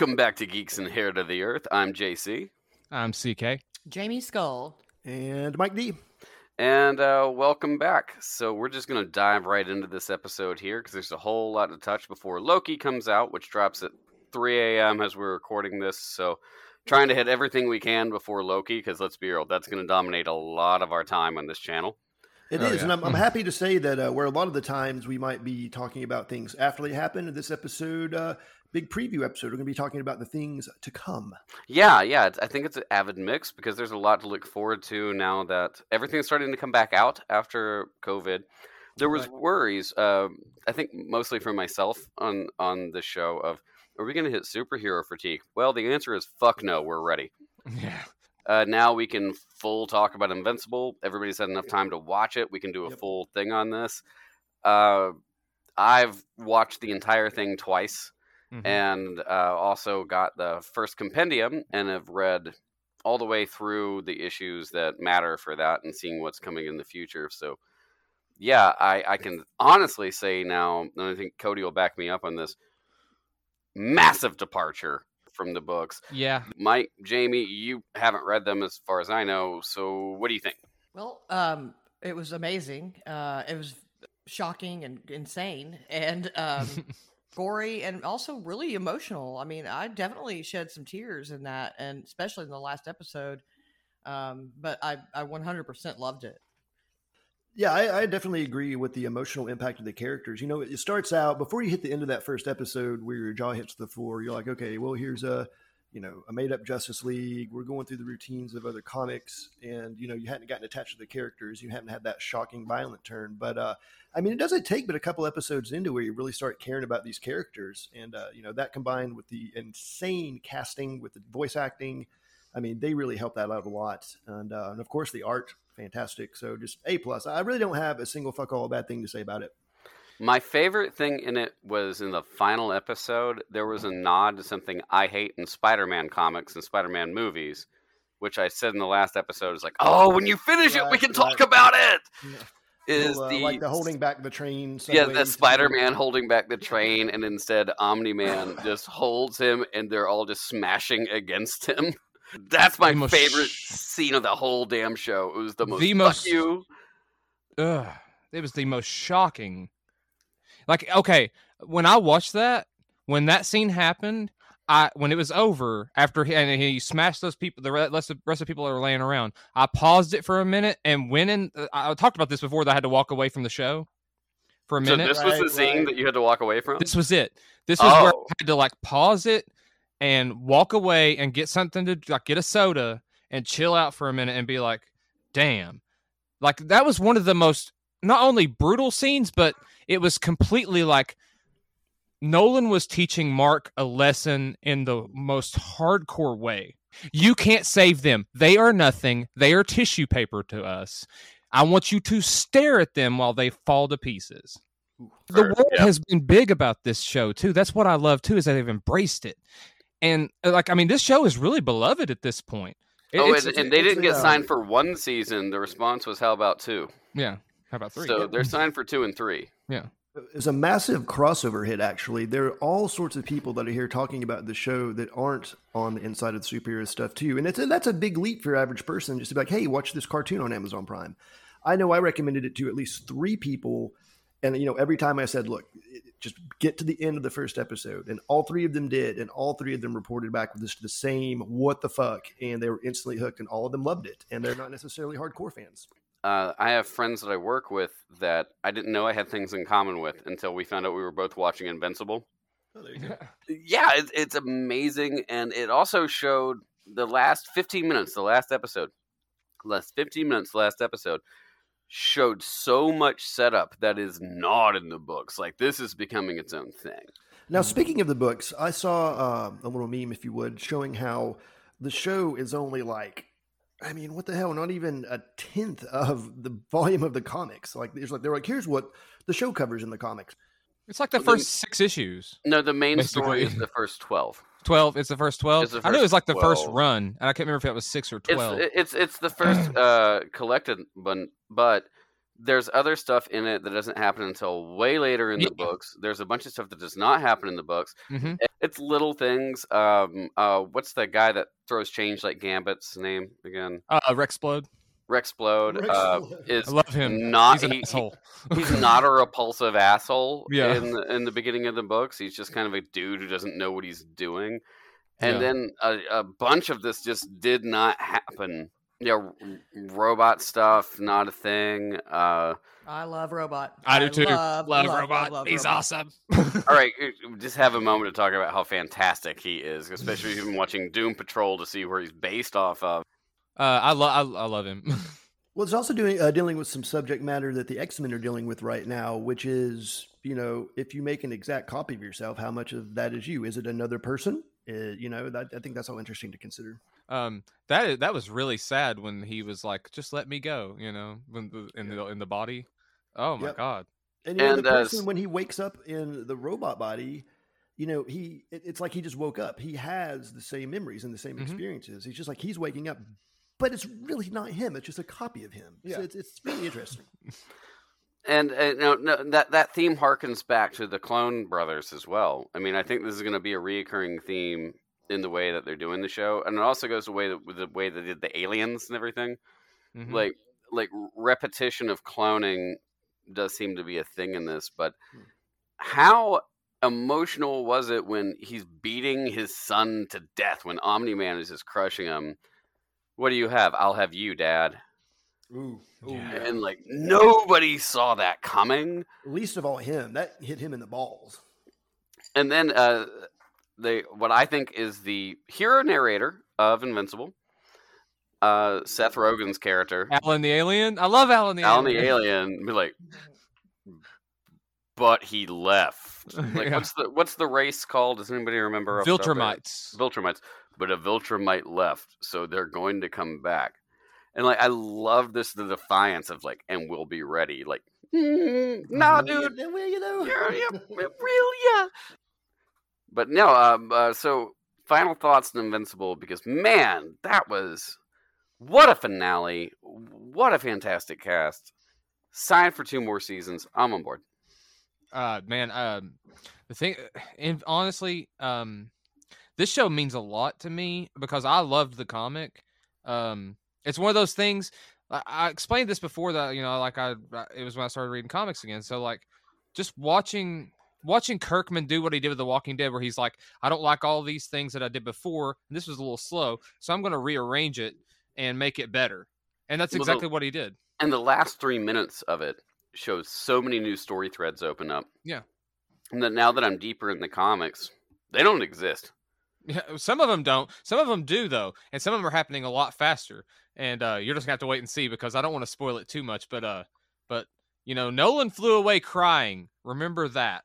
Welcome back to Geeks and Hair to the Earth. I'm JC. I'm CK. Jamie Skull. And Mike D. And uh, welcome back. So, we're just going to dive right into this episode here because there's a whole lot to touch before Loki comes out, which drops at 3 a.m. as we're recording this. So, trying to hit everything we can before Loki because let's be real, that's going to dominate a lot of our time on this channel. It Oh, is, yeah. and I'm, I'm happy to say that uh, where a lot of the times we might be talking about things after they happen, in this episode, uh, big preview episode, we're going to be talking about the things to come. Yeah, yeah. I think it's an avid mix because there's a lot to look forward to now that everything's starting to come back out after COVID. There was worries, um, I think mostly for myself on on the show of are we going to hit superhero fatigue? Well, the answer is fuck no. We're ready. Yeah. Uh, now we can full talk about Invincible. Everybody's had enough time to watch it. We can do a Yep. full thing on this. Uh, I've watched the entire thing twice Mhm. and uh, also got the first compendium and have read all the way through the issues that matter for that and seeing what's coming in the future. So, yeah, I, I can honestly say now, and I think Cody will back me up on this massive departure from the books. yeah. Mike, Jamie, you haven't read them as far as I know. So, what do you think? Well, um, it was amazing. Uh, it was shocking and insane and um, gory and also really emotional. I mean, I definitely shed some tears in that, and especially in the last episode. Um, but I, I 100% loved it. Yeah, I, I definitely agree with the emotional impact of the characters. You know, it starts out before you hit the end of that first episode where your jaw hits the floor. You're like, okay, well, here's a, you know, a made up Justice League. We're going through the routines of other comics, and you know, you hadn't gotten attached to the characters. You haven't had that shocking, violent turn. But uh, I mean, it doesn't take but a couple episodes into where you really start caring about these characters, and uh, you know, that combined with the insane casting, with the voice acting. I mean, they really help that out a lot, and uh, and of course the art, fantastic. So just a plus. I really don't have a single fuck all bad thing to say about it. My favorite thing in it was in the final episode, there was a nod to something I hate in Spider Man comics and Spider Man movies, which I said in the last episode is like, oh, when you finish it, we can talk right. about it. Yeah. Is Well, uh, the, like the holding back the train? yeah, subway the Spider Man holding back the train, and instead Omni Man just holds him, and they're all just smashing against him. That's my most favorite scene of the whole damn show. It was the most The fuck most- you. Ugh. It was the most shocking. Like, okay, when I watched that, when that scene happened, I when it was over after he and he smashed those people, the rest of, the rest of the people that were laying around, I paused it for a minute and went in. I talked about this before that I had to walk away from the show for a minute. So this was the scene right. that you had to walk away from. This was it. This was where oh. I Oh. had to like pause it and walk away and get something to like get a soda and chill out for a minute and be like, damn. Like that was one of the most not only brutal scenes, but it was completely like Nolan was teaching Mark a lesson in the most hardcore way. You can't save them. They are nothing. They are tissue paper to us. I want you to stare at them while they fall to pieces the world yeah. has been big about this show too. That's what I love too is that they've embraced it, and uh, like I mean, this show is really beloved at this point. It- oh, and, and they didn't get signed for one season. The response was, "How about two? yeah. How about three? So they're signed for two and three. It's a massive crossover hit, actually. There are all sorts of people that are here talking about the show that aren't on the inside of the superhero stuff, too. And it's a, that's a big leap for your average person just to be like, hey, watch this cartoon on Amazon Prime. I know I recommended it to at least three people. And, you know, every time I said, look, just get to the end of the first episode. And all three of them did. And all three of them reported back with just the same, what the fuck. And they were instantly hooked, and all of them loved it. And they're not necessarily hardcore fans. Uh, I have friends that I work with that I didn't know I had things in common with until we found out we were both watching Invincible. Oh, there you go. Yeah, it's, it's amazing, and it also showed the last 15 minutes, the last episode, last 15 minutes, the last episode showed so much setup that is not in the books. Like this is becoming its own thing. Now, speaking of the books, I saw uh, a little meme, if you would, showing how the show is only like, I mean, what the hell? Not even a tenth of the volume of the comics. Like, there's like they're like, here's what the show covers in the comics. It's like the Well, then- first six issues. No, the main story is the first 12. Twelve. It's the first twelve. It's the I knew it was like the first run, and I can't remember if that was six or It's twelve. it's it's the first uh, collected one, but there's other stuff in it that doesn't happen until way later in the Yeah. books. There's a bunch of stuff that does not happen in the books. hmm It's little things. Um, uh, what's the guy that throws change like Gambit's name again? Uh, Rex Splode. Rexplode Rex uh, is I love him. not He's an he- asshole. he's not a repulsive asshole Yeah. in the, in the beginning of the books. He's just kind of a dude who doesn't know what he's doing. And Yeah. then a, a bunch of this just did not happen. Yeah, robot stuff, not a thing. Uh, I love robot. I do too. Love, Love, love, robot. love He's Robot. awesome. all right, just have a moment to talk about how fantastic he is, especially if you've been watching Doom Patrol to see where he's based off of. Uh, I love. I, I love him. Well, it's also doing uh, dealing with some subject matter that the X Men are dealing with right now, which is you know if you make an exact copy of yourself, how much of that is you? Is it another person? Uh, you know, that, I think that's all interesting to consider. um, that is- that was really sad when he was like, "Just let me go," you know, when the, in the in the body. Oh my Yep. god. And, you know, And, the uh, person when he wakes up in the robot body, you know, he it, it's like he just woke up. He has the same memories and the same Mhm. experiences. He's just like he's waking up, but it's really not him. It's just a copy of him. Yeah. So it's, it's really interesting. And uh, no, no, that that theme harkens back to the Clone Brothers as well. I mean, I think this is going to be a reoccurring theme in the way that they're doing the show, and it also goes the way that with the way they did the aliens and everything. Mhm. Like like repetition of cloning does seem to be a thing in this, but Hmm. how emotional was it when he's beating his son to death when Omni Man is just crushing him? What do you have? I'll have you, Dad. Ooh, ooh, Yeah. yeah. And like nobody saw that coming. least of all him. That hit him in the balls. and then uh the what I think is the hero narrator of Invincible, uh Seth Rogen's character, Alan the alien. I love Alan the Alien. Alan the alien. alien, be like, but he left. Like, Yeah. what's the what's the race called? Does anybody remember? off the top of their head? Viltrumites. Viltrumites, but a Viltrumite left, so they're going to come back. And like, I love this the defiance of like, and we'll be ready. Like, mm, nah, dude, Yeah, well, you know. yeah, yeah, real, yeah. But no, um, uh, so final thoughts on Invincible because man, that was what a finale! What a fantastic cast! Signed for two more seasons. I'm on board. uh man um the thing and honestly um this show means a lot to me because i loved the comic um it's one of those things i, I explained this before that you know like I, I it was when i started reading comics again so like just watching watching kirkman do what he did with the walking dead where he's like i don't like all these things that i did before and this was a little slow so i'm going to rearrange it and make it better and that's Well, the- exactly what he did And the last three minutes of it shows so many new story threads open up. Yeah. And that now that I'm deeper in the comics, they don't exist. Yeah, some of them don't. Some of them do though, and some of them are happening a lot faster. And uh, you're just gonna have to wait and see because I don't want to spoil it too much. But uh, but you know, Nolan flew away crying. Remember that.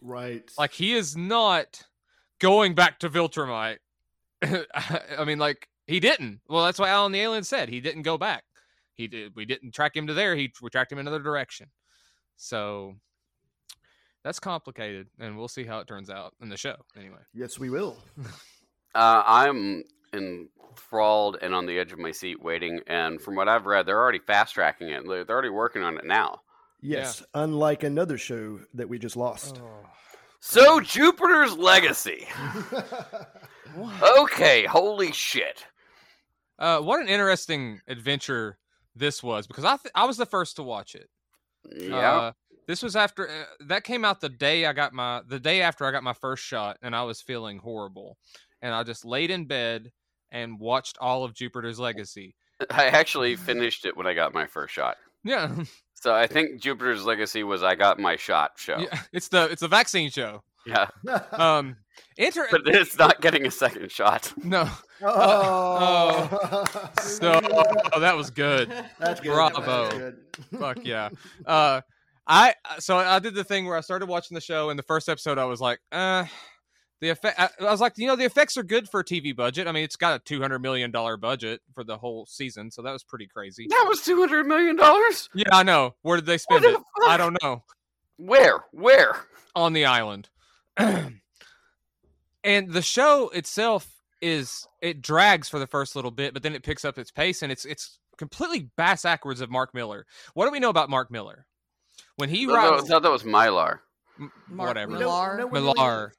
Right. Like he is not going back to Viltrumite. I mean, like he didn't. Well, that's why Alan the Alien said. He didn't go back. He did. We didn't track him to there. He we tracked him in another direction. So that's complicated, and we'll see how it turns out in the show. Anyway. yes, we will. Uh, I'm enthralled and on the edge of my seat waiting. And from what I've read, they're already fast tracking it. They're they're already working on it now. Yes, unlike another show that we just lost. So Jupiter's Legacy. Okay, holy shit. Uh, what an interesting adventure this was because I th- I was the first to watch it. Yeah. Uh, this was after uh, that came out the day I got my the day after I got my first shot, and I was feeling horrible, and I just laid in bed and watched all of Jupiter's Legacy. I actually finished it when I got my first shot. Yeah, So I think Jupiter's Legacy was I got my shot show. yeah, it's the it's the vaccine show. Yeah. Um, inter But it's not getting a second shot. no, oh, so oh, that was good. that's good. Bravo. That's good. Fuck yeah. Uh, I so I did the thing where I started watching the show, and the first episode I was like, uh, the effect. I, I was like, you know, the effects are good for a TV budget. I mean, it's got a two hundred million dollar budget for the whole season, so that was pretty crazy. That was two hundred million dollars. Yeah, I know. Where did they spend it? I don't know. Where? Where? On the island. and the show itself is it drags for the first little bit, but then it picks up its pace and it's it's completely bass backwards of Mark Miller. What do we know about Mark Miller? When he I thought, writes I thought that was Mylar. m- Mark whatever Millar. No, no one really- Millar.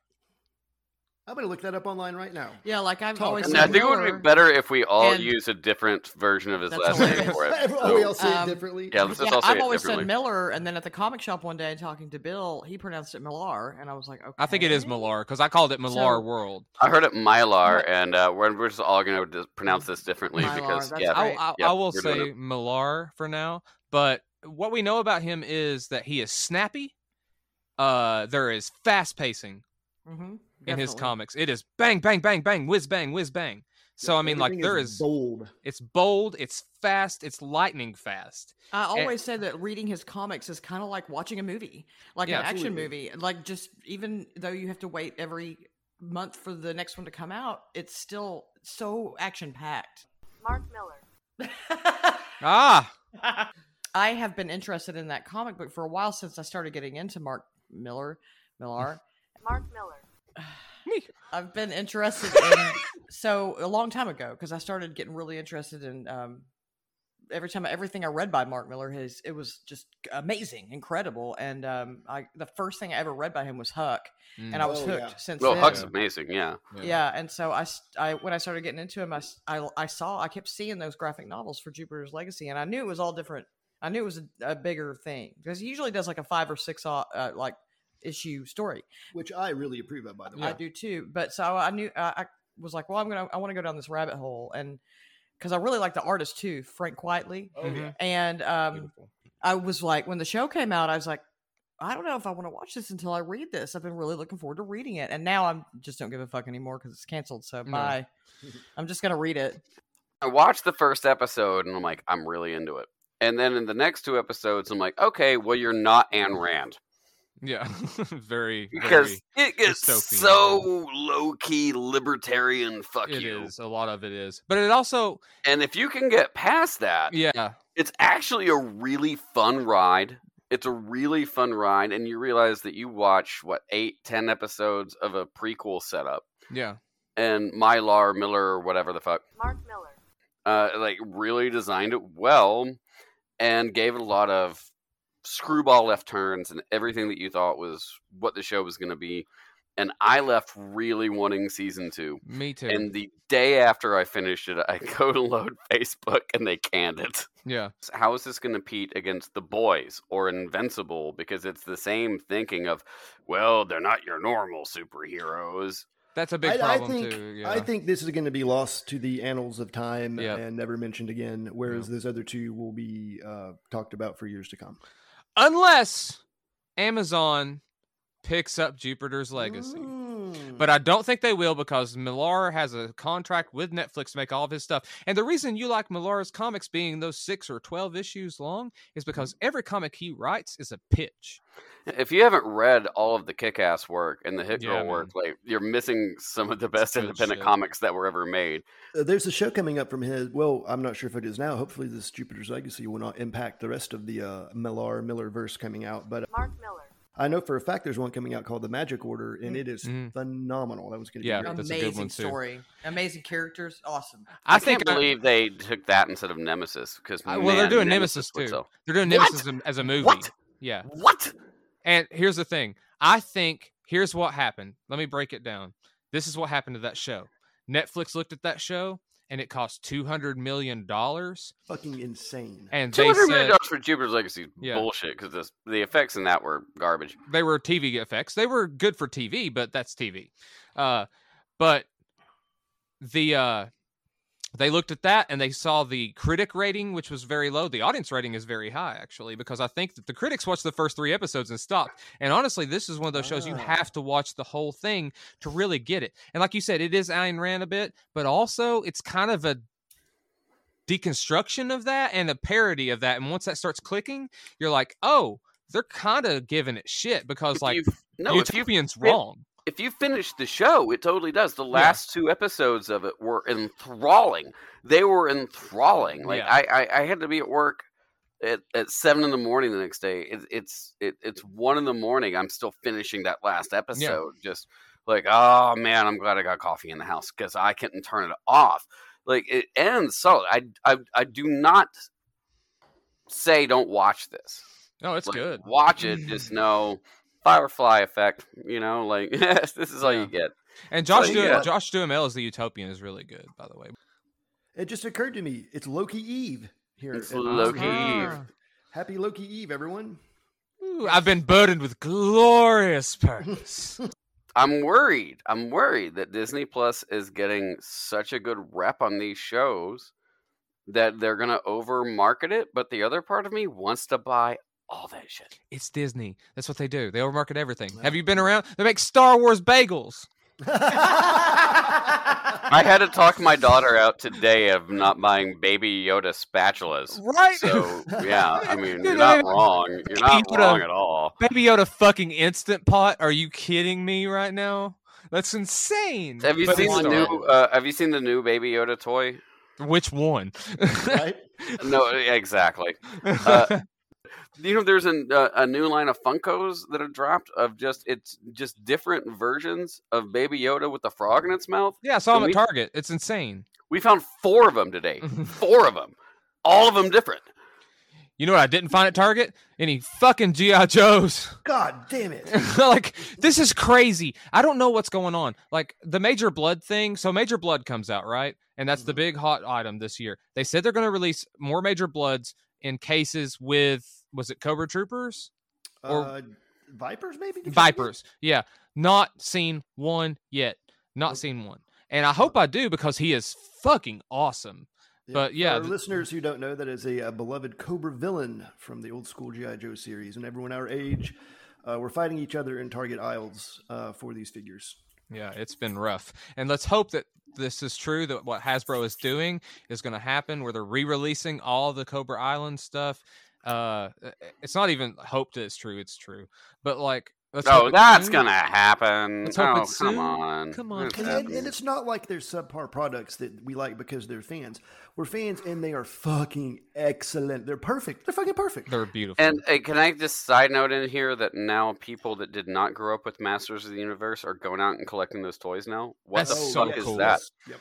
I'm going to look that up online right now. Yeah, like I've Talk. always And And said I think it would be better if we all use a different version of his That's last name for it. oh, we all say Um, it differently. Yeah, let's just Yeah, all say I've it always said Miller, and then at the comic shop one day talking to Bill, he pronounced it Millar, and I was like, okay. I think it is Millar because I called it Millar So- World. I heard it Mylar, and uh, we're, we're just all going to pronounce this differently Mylar, because yeah. I, I, Yep, I will say Millar for now, but what we know about him is that he is snappy. Uh, there is fast pacing hmm in his comics. It is bang, bang, bang, bang, whiz, bang, whiz, bang. So I mean, like Everything there is, bold. it's bold, it's fast, it's lightning fast. I always say that reading his comics is kind of like watching a movie, like Yeah, an action movie. Like just even though you have to wait every month for the next one to come out, it's still so action packed. Mark Miller. Ah, I have been interested in that comic book for a while since I started getting into Mark Miller, Millar. Mark Miller. I've been interested in so a long time ago because I started getting really interested in um, every time everything I read by Mark Miller his it was just amazing, incredible, and um, I the first thing I ever read by him was Huck, and I was Oh, hooked yeah. since well, then. Huck's amazing. Yeah, yeah. and so I, when I started getting into him, I, I saw I kept seeing those graphic novels for Jupiter's Legacy, and I knew it was all different. I knew it was a, a bigger thing because he usually does like a five or six uh, uh, like issue story. which I really approve of, by the way. I do too. But so I knew I, I was like, well, I'm gonna I want to go down this rabbit hole, and because I really like the artist too, Frank Quitely, Oh, yeah. and um, Beautiful. I was like, when the show came out, I was like. I don't know if I want to watch this until I read this. I've been really looking forward to reading it, and now I'm just don't give a fuck anymore because it's canceled. So No. bye. I'm just gonna read it. I watched the first episode, and I'm like, I'm really into it. And then in the next two episodes, I'm like, okay, well, you're not Ayn Rand yeah, very because very, it gets dystopian. so low key libertarian. Fuck It you. is a lot of it is, but it also And if you can get past that, yeah it's actually a really fun ride. It's a really fun ride, and you realize that you watch what eight, ten episodes of a prequel setup, yeah and Mylar Miller or whatever the fuck, Mark Miller. uh, like really designed it well, and gave it a lot of screwball left turns and everything that you thought was what the show was going to be. And I left really wanting season two. me too And the day after I finished it, I go to load Facebook and they canned it. yeah how is this going to compete against the boys or invincible because it's the same thinking of well they're not your normal superheroes that's a big I, I problem think too yeah I think this is going to be lost to the annals of time Yep. and never mentioned again. Whereas those other two will be uh, talked about for years to come. unless Amazon picks up Jupiter's Legacy. Mm. But I don't think they will because Millar has a contract with Netflix to make all of his stuff. And the reason you like Millar's comics being those six or 12 issues long is because every comic he writes is a pitch. if you haven't read all of the kick-ass work and the hit Yeah, girl man. work like you're missing some of the best independent shit. comics that were ever made Uh, there's a show coming up from his. Well, I'm not sure if it is now. Hopefully, this Jupiter's Legacy will not impact the rest of the uh, Millar Miller verse coming out. But Mark Miller. I know for a fact there's one coming out called The Magic Order, and Mm. it is Mhm. phenomenal. That was going to Yeah, be great. that's a good Amazing one, too. story, amazing characters, awesome. i, I, think can't I- believe they took that instead of nemesis because I- well, they're doing Nemesis, would too. sell. They're doing Nemesis as a- as a movie. What? Yeah. what And here's the thing I think, here's what happened. Let me break it down. This is what happened to that show. Netflix looked at that show and it cost $200 million. fucking insane. And Two they hundred million said dollars for Jupiter's Legacy is Yeah. bullshit because the effects in that were garbage. they were TV effects. They were good for TV, but that's TV. Uh, but the uh, they looked at that and they saw the critic rating, which was very low. The audience rating is very high, actually, because I think that the critics watched the first three episodes and stopped. And honestly, this is one of those shows you have to watch the whole thing to really get it. And like you said, it is Ayn Rand a bit, but also it's kind of a deconstruction of that and a parody of that. And once that starts clicking, you're like, oh, they're kind of giving it shit because If like no, Utopian's fit- wrong. If you finish the show, it totally does. The last two episodes of it were enthralling. They were enthralling. Like Yeah. I, I, I had to be at work at, at seven in the morning the next day. It, it's it, it's one in the morning. I'm still finishing that last episode. Just like, oh man, I'm glad I got coffee in the house because I couldn't turn it off. Like it ends so I I I do not say don't watch this. No, it's Like, good. Watch it. Just know Firefly effect. You know, like yes, this is all Yeah. you get. And Josh So, Du- yeah. Josh Duhamel as the Utopian is really good, by the way. It just occurred to me. It's Loki Eve here. It's Loki Monster Eve. Eve. Happy Loki Eve, everyone. Ooh, I've been burdened with glorious purpose. I'm worried. I'm worried that Disney Plus is getting such a good rep on these shows that they're gonna over market it. But the other part of me wants to buy all that shit. it's Disney. That's what they do. They overmarket everything. Have you been around? They make Star Wars bagels. I had to talk my daughter out today of not buying Baby Yoda spatulas. Right? So yeah, I mean you're not wrong. You're not Yoda- wrong at all. Baby Yoda fucking instant pot. Are you kidding me right now? That's insane. Have you But seen the Star new? Uh, have you seen the new Baby Yoda toy? Which one? right? No, exactly. Uh, you know, there's an, uh, a new line of Funkos that have dropped of just it's just different versions of Baby Yoda with the frog in its mouth. yeah, I saw him we- at Target. It's insane. We found four of them today. four of them, all of them different. You know what I didn't find at Target? Any fucking GI Joes. God damn it. like this is crazy. I don't know what's going on. Like the Major Bludd thing. So Major Bludd comes out, right? And that's the Mhm. big hot item this year. They said they're going to release more Major Bludds in cases with was it Cobra Troopers? Or- uh, Vipers, maybe? Vipers. Yeah. Not seen one yet. Not Nope. seen one. And I hope I do because he is fucking awesome. But, For yeah, listeners who don't know, that is a, uh beloved Cobra villain from the old school GI Joe series, and everyone our age, uh, we're fighting each other in Target aisles uh, for these figures. Yeah, it's been rough. And let's hope that this is true that what Hasbro is doing is going to happen where they're re-releasing all the Cobra Island stuff. Uh it's not even hope that it's true, it's true. But like let's hope Oh, that's soon. gonna happen. Let's hope oh, it's come soon. on, Come on, It's And, and, and it's not like they're subpar products that we like because they're fans. We're fans, and they are fucking excellent. They're perfect. They're fucking perfect. They're beautiful. And uh, can I just side note in here that now people that did not grow up with Masters of the Universe are going out and collecting those toys now? What That's the so fuck is that? Yep.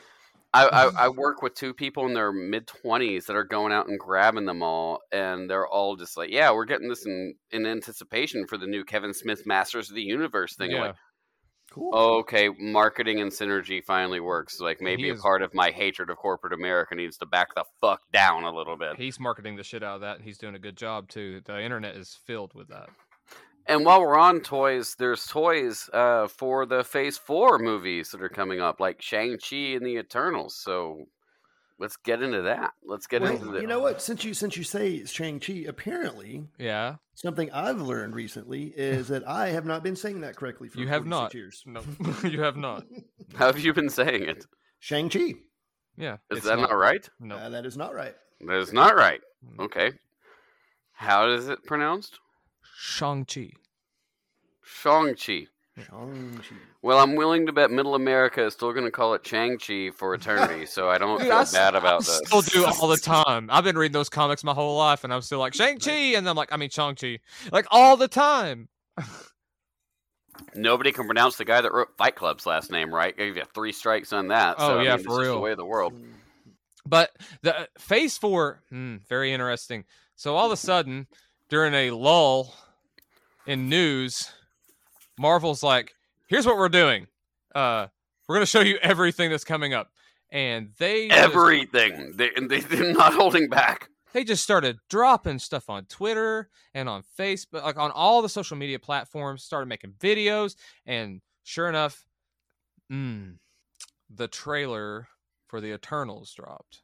I, I, mm-hmm. I work with two people in their mid twenties that are going out and grabbing them all, and they're all just like, "Yeah, we're getting this in in anticipation for the new Kevin Smith Masters of the Universe thing." Yeah. Like, Cool. okay, marketing and synergy finally works. Like maybe He a is- part of my hatred of corporate America needs to back the fuck down a little bit. He's marketing the shit out of that and he's doing a good job too. The internet is filled with that. And while we're on toys, there's toys uh, for the Phase Four movies that are coming up, like Shang Chi and the Eternals. So let's get into that. Let's get into Well, the. you know what? Since you since you say Shang Chi, apparently Yeah. something I've learned recently is that I have not been saying that correctly for You have not. years. No. you have not. How have you been saying it? Shang Chi. Yeah. Is that not, right? No. Uh, that is not right. That is not right. Mm. Okay. How is it pronounced? Shang-Chi. Shang-Chi. Shang-Chi. Well, I'm willing to bet Middle America is still going to call it Chang-Chi for eternity, so I don't Dude, feel I s- bad about I this. still do all the time. I've been reading those comics my whole life, and I'm still like Shang Chi, and I'm like, I mean Shang Chi, like all the time. Nobody can pronounce the guy that wrote Fight Club's last name, right? Gave you three strikes on that. Oh, so, I yeah, mean, for it's real. the way of the world. But the uh, Phase Four, hmm, very interesting. So all of a sudden, during a lull in news, Marvel's like, "Here's what we're doing. Uh, we're going to show you everything that's coming up," and they just- Everything. They, they, they're not holding back. they just started dropping stuff on Twitter and on Facebook, like on all the social media platforms, started making videos, and sure enough, mm, the trailer for the Eternals dropped.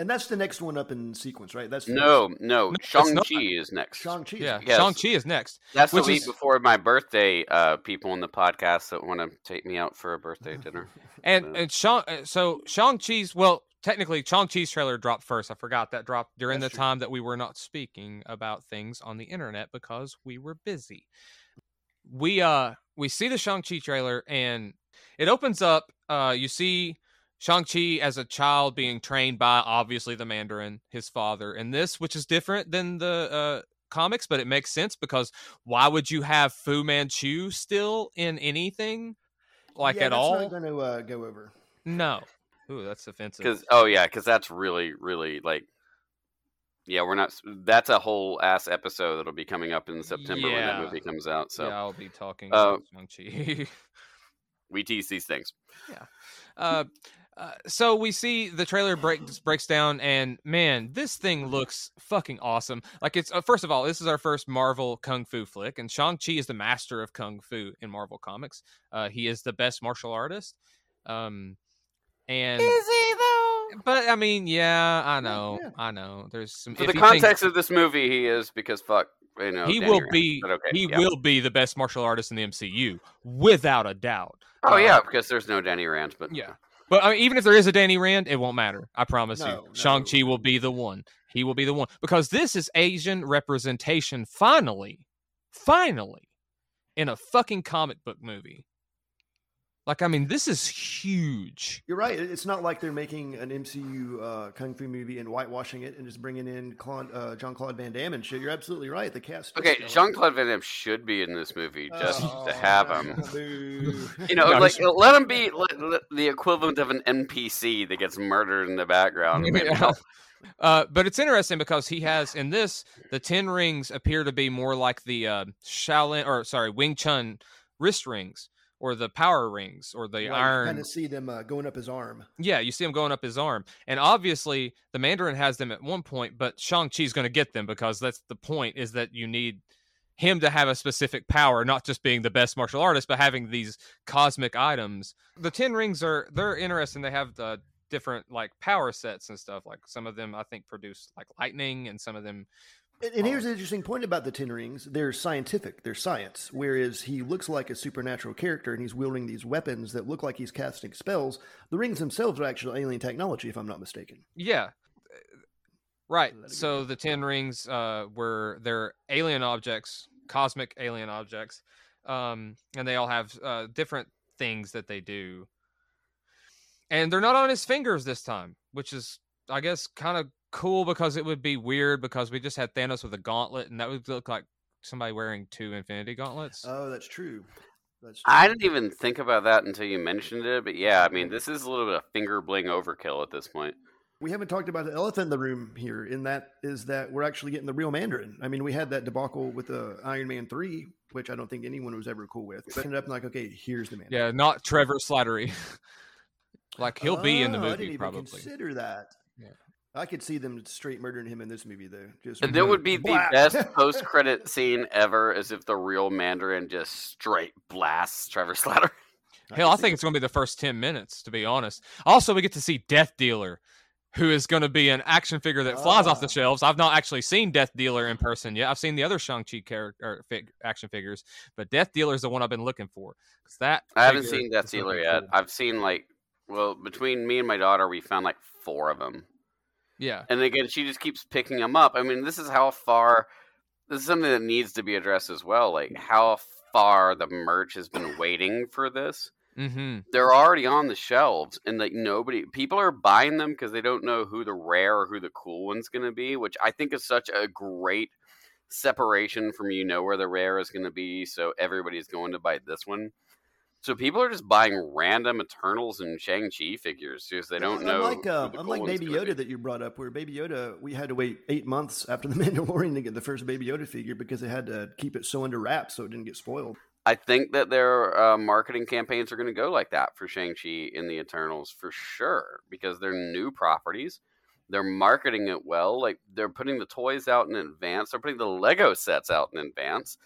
And that's the next one up in sequence, right? That's the No, no. No, Shang-Chi is next. Shang-Chi. Yeah. Yes. Shang-Chi is next. That's which the week is- before my birthday. Uh, people in the podcast that want to take me out for a birthday dinner. And So- and Shang uh, so Shang Chi's well technically Shang Chi's trailer dropped first. I forgot that dropped during That's the true. time that we were not speaking about things on the internet because we were busy. We uh we see the Shang Chi trailer and it opens up. Uh, you see Shang Chi as a child being trained by obviously the Mandarin, his father, and this which is different than the uh comics, but it makes sense because why would you have Fu Manchu still in anything? like Yeah, at that's all. Not going to uh, go over. No. Ooh, that's offensive. Because oh yeah, because that's really really like. Yeah, we're not. That's a whole ass episode that'll be coming up in September when Yeah. that movie comes out. So yeah, I'll be talking Uh, about Shang-Chi. we tease these things. Yeah. Uh, uh, so we see the trailer breaks breaks down, and man, this thing looks fucking awesome. Like it's uh, first of all, this is our first Marvel kung fu flick, and Shang Chi is the master of kung fu in Marvel Comics. Uh, he is the best martial artist. Um, and Is he though? but I mean, yeah, I know, yeah. I know. There's some. For the think- context of this movie, he is because fuck, you know, he Danny will be okay, he yeah. will be the best martial artist in the MCU without a doubt. Oh uh, yeah, because there's no Danny Rand, but Yeah. But I mean, even if there is a Danny Rand, it won't matter. I promise No, you. no. Shang Chi will be the one. He will be the one because this is Asian representation. Finally, finally, in a fucking comic book movie. Like, I mean, this is huge. You're right. It's not like they're making an MCU uh, kung fu movie and whitewashing it and just bringing in Claude, uh, John Claude Van Damme and shit. You're absolutely right. The cast. okay, stellar. Jean Claude Van Damme should be in this movie just Oh, to have him. You know, like let him be let, let- the equivalent of an NPC that gets murdered in the background. Yeah. Uh, but it's interesting because he has in this the ten rings appear to be more like the uh, Shaolin or sorry Wing Chun wrist rings or the power rings or the iron Kind of see them uh, going up his arm. Yeah, you see him going up his arm. And obviously, the Mandarin has them at one point, but Shang-Chi's going to get them because that's the point is that you need him to have a specific power, not just being the best martial artist, but having these cosmic items. The 10 rings are they're interesting. They have the different like power sets and stuff. Like some of them I think produce like lightning and some of them And, and here's an interesting point about the Ten Rings: they're scientific, they're science. Whereas he looks like a supernatural character, and he's wielding these weapons that look like he's casting spells. The rings themselves are actually alien technology, if I'm not mistaken. Yeah. Right. Let go. So the ten rings uh were they're alien objects, cosmic alien objects. Um and they all have uh different things that they do. And they're not on his fingers this time, which is I guess kind of cool because it would be weird because we just had Thanos with a gauntlet and that would look like somebody wearing two infinity gauntlets. Oh, that's true. That's true. I didn't even think about that until you mentioned it, but yeah, I mean, this is a little bit of finger bling overkill at this point. We haven't talked about the elephant in the room here, and that is that we're actually getting the real Mandarin. I mean, we had that debacle with the Iron Man three, which I don't think anyone was ever cool with. But ended up like, okay, here's the Mandarin. yeah, not Trevor Slattery. like he'll be in the Oh, I didn't movie even probably. Consider that. Yeah. I could see them straight murdering him in this movie, though. Just And there would be the best post credit scene ever as if the real Mandarin just straight blasts Trevor Slatter. Hell, I could see think it's going to be the first 10 minutes, to be honest. Also, we get to see Death Dealer, who is going to be an action figure that flies off the Ah. shelves. I've not actually seen Death Dealer in person yet. I've seen the other Shang-Chi character fig- action figures, but Death Dealer is the one I've been looking for. 'Cause that I haven't seen Death Dealer yet. cool. I've seen like, well, between me and my daughter, we found like four of them. Yeah. And again, she just keeps picking them up. I mean, this is how far. This is something that needs to be addressed as well. Like how far the merch has been waiting for this. Mm-hmm. They're already on the shelves, and like nobody, people are buying them because they don't know who the rare or who the cool one's going to be. Which I think is such a great separation from you know where the rare is going to be. So everybody's going to buy this one. So people are just buying random Eternals and Shang Chi figures because they don't know. Unlike, who uh, unlike Baby. Yoda that you brought up, where Baby Yoda, we had to wait eight months after the Mandalorian to get the first Baby Yoda figure because they had to keep it so under wraps so it didn't get spoiled. I think that their uh, marketing campaigns are going to go like that for Shang-Chi in the Eternals for sure because they're new properties. They're marketing it well. Like they're putting the toys out in advance. They're putting the Lego sets out in advance.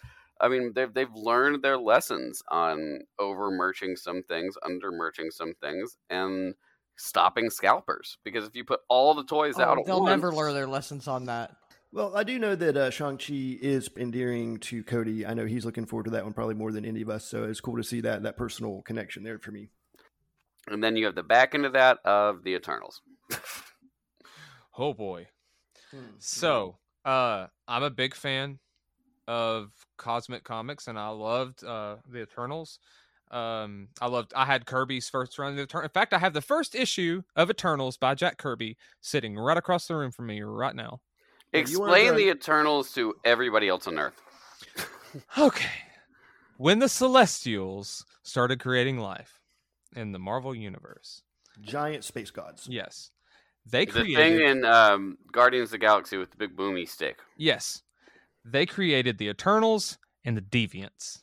I mean, they've they've learned their lessons on over merching some things, under merching some things, and stopping scalpers. Because if you put all the toys out, Oh, at they'll once, never learn their lessons on that. Well, I do know that uh, Shang-Chi is endearing to Cody. I know he's looking forward to that one probably more than any of us. So it's cool to see that that personal connection there for me. and then you have the back end of that of the Eternals. Oh, boy. Hmm. So, uh, I'm a big fan of Cosmic Comics, and I loved uh, the Eternals. Um, I loved. I had Kirby's first run of the Eternals. In fact, I have the first issue of Eternals by Jack Kirby sitting right across the room from me right now. Yeah, you weren't Explain the Eternals to everybody else on Earth. Okay. When the Celestials started creating life, in the Marvel universe. Giant space gods. Yes, they The created. The thing in um, Guardians of the Galaxy with the big boomy stick. Yes. They created the Eternals and the Deviants.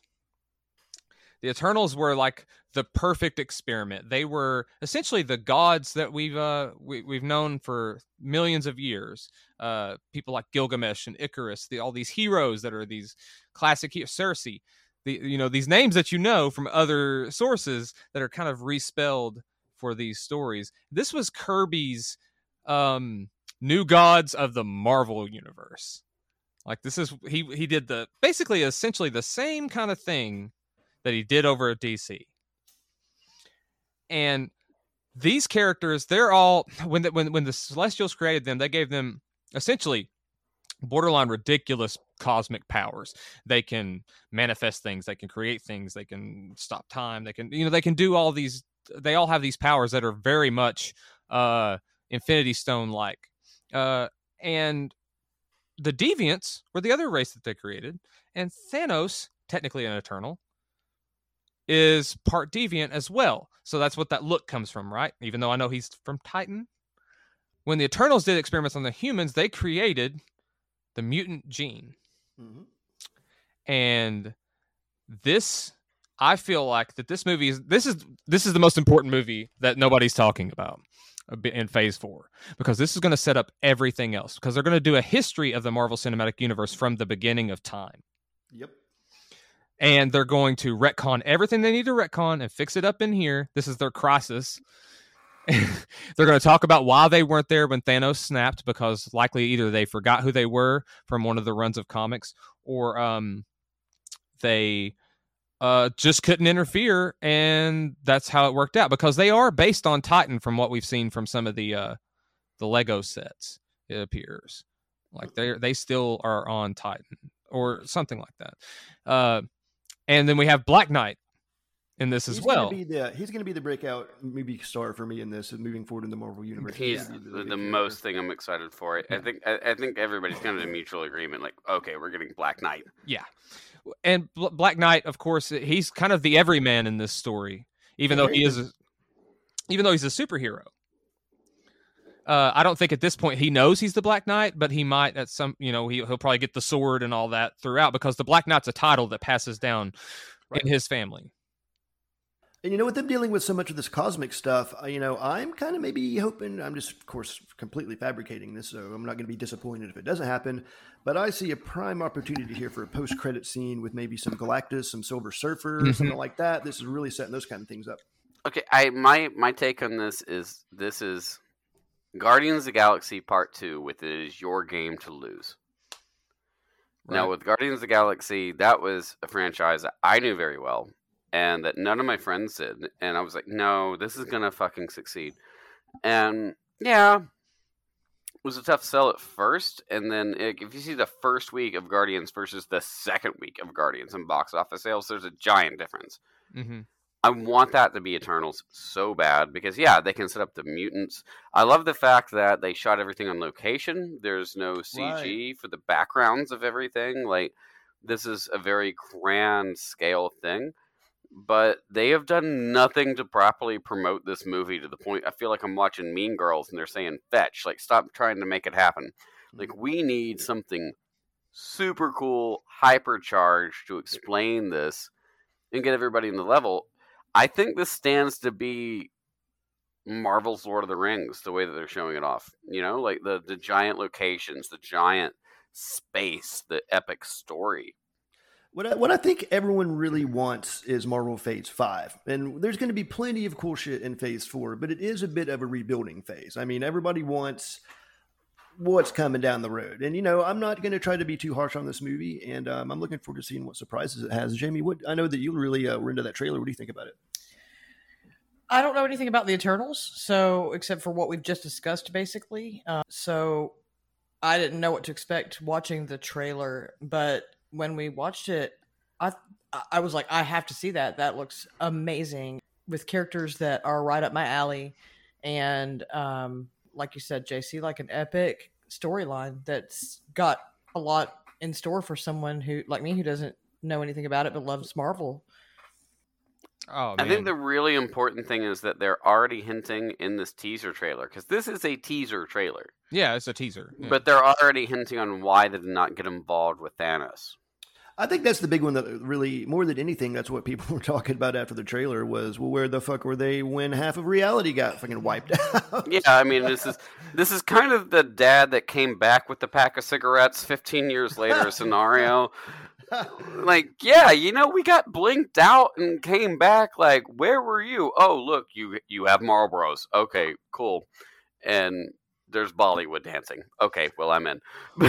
The Eternals were like the perfect experiment. They were essentially the gods that we've uh, we, we've known for millions of years. Uh, people like Gilgamesh and Icarus, the, all these heroes that are these classic heroes, Sersi, the you know these names that you know from other sources that are kind of respelled for these stories. This was Kirby's um, new gods of the Marvel universe. Like this is he he did the basically essentially the same kind of thing that he did over at DC. And these characters, they're all when the, when when the Celestials created them, they gave them essentially borderline ridiculous cosmic powers. They can manifest things, they can create things, they can stop time, they can you know they can do all these they all have these powers that are very much uh Infinity Stone like. Uh and the deviants were the other race that they created and thanos technically an eternal is part deviant as well. So that's what that look comes from right? Even though i know he's from titan. When the eternals did experiments on the humans they created the mutant gene. Mhm. and this i feel like that this movie is this is this is the most important movie that nobody's talking about in phase four because this is going to set up everything else because they're going to do a history of the marvel cinematic universe from the beginning of time. Yep. and they're going to retcon everything they need to retcon and fix it up in here. This is their crisis. They're going to talk about why they weren't there when Thanos snapped because likely either they forgot who they were from one of the runs of comics or um they uh just couldn't interfere and that's how it worked out because they are based on Titan from what we've seen from some of the uh the Lego sets it appears like they they still are on Titan or something like that uh and then we have Black Knight in this as well Gonna be the, he's going to be the breakout movie star for me in this, moving forward in the Marvel universe. He's gonna the, the most thing I'm excited for. I think I, I think everybody's kind of in a mutual agreement. Like, okay, we're getting Black Knight. And Bl- Black Knight, of course, he's kind of the everyman in this story, even though he is, a, even though he's a superhero. Uh, I don't think at this point he knows he's the Black Knight, but he might at some, you know, he, he'll probably get the sword and all that throughout because the Black Knight's a title that passes down Right. in his family. And you know, with them dealing with so much of this cosmic stuff, uh, you know, I'm kind of maybe hoping. I'm just, of course, completely fabricating this, so I'm not going to be disappointed if it doesn't happen. But I see a prime opportunity here for a post-credit scene with maybe some Galactus, some Silver Surfer, Mhm. something like that. This is really setting those kind of things up. Okay, I my my take on this is this is Guardians of the Galaxy Part Two with it is your game to lose. Now with Guardians of the Galaxy, that was a franchise that I knew very well and that none of my friends did. And I was like, no, this is gonna fucking succeed. And yeah, it was a tough sell at first, and then it, if you see the first week of Guardians versus the second week of Guardians in box office sales, there's a giant difference. hmm I want that to be Eternals so bad because yeah, they can set up the mutants. I love the fact that they shot everything on location. There's no CG for the backgrounds of everything. Like this is a very grand scale thing. But they have done nothing to properly promote this movie to the point I feel like I'm watching Mean Girls and they're saying fetch. Like stop trying to make it happen. Mm-hmm. Like we need something super cool, hypercharged to explain this and get everybody in the level. I think this stands to be Marvel's Lord of the Rings, the way that they're showing it off. You know, like the the giant locations, the giant space, the epic story. What I, what I think everyone really wants is Marvel Phase 5. And there's going to be plenty of cool shit in Phase 4, but it is a bit of a rebuilding phase. I mean, everybody wants what's coming down the road. And, you know, I'm not going to try to be too harsh on this movie, and um, I'm looking forward to seeing what surprises it has. Jamie, what I know that you really uh, were into that trailer. What do you think about it? I don't know anything about the Eternals, so except for what we've just discussed, basically. Uh, so I didn't know what to expect watching the trailer, but when we watched it, I I was like, I have to see that. That looks amazing with characters that are right up my alley, and um, like you said, JC, like an epic storyline that's got a lot in store for someone who like me who doesn't know anything about it but loves Marvel. Oh, I think the really important thing is that they're already hinting in this teaser trailer because this is a teaser trailer, yeah, it's a teaser. yeah. but they're already hinting on why they did not get involved with Thanos. I think that's the big one that uh, really, more than anything, that's what people were talking about after the trailer was, well, where the fuck were they when half of reality got fucking wiped out? Yeah, I mean this is this is kind of the dad that came back with the pack of cigarettes 15 years later scenario. Like, yeah, you know, we got blinked out and came back. Like, where were you? Oh, look, you you have Marlboros. Okay, cool. And there's Bollywood dancing. Okay, well, I'm in.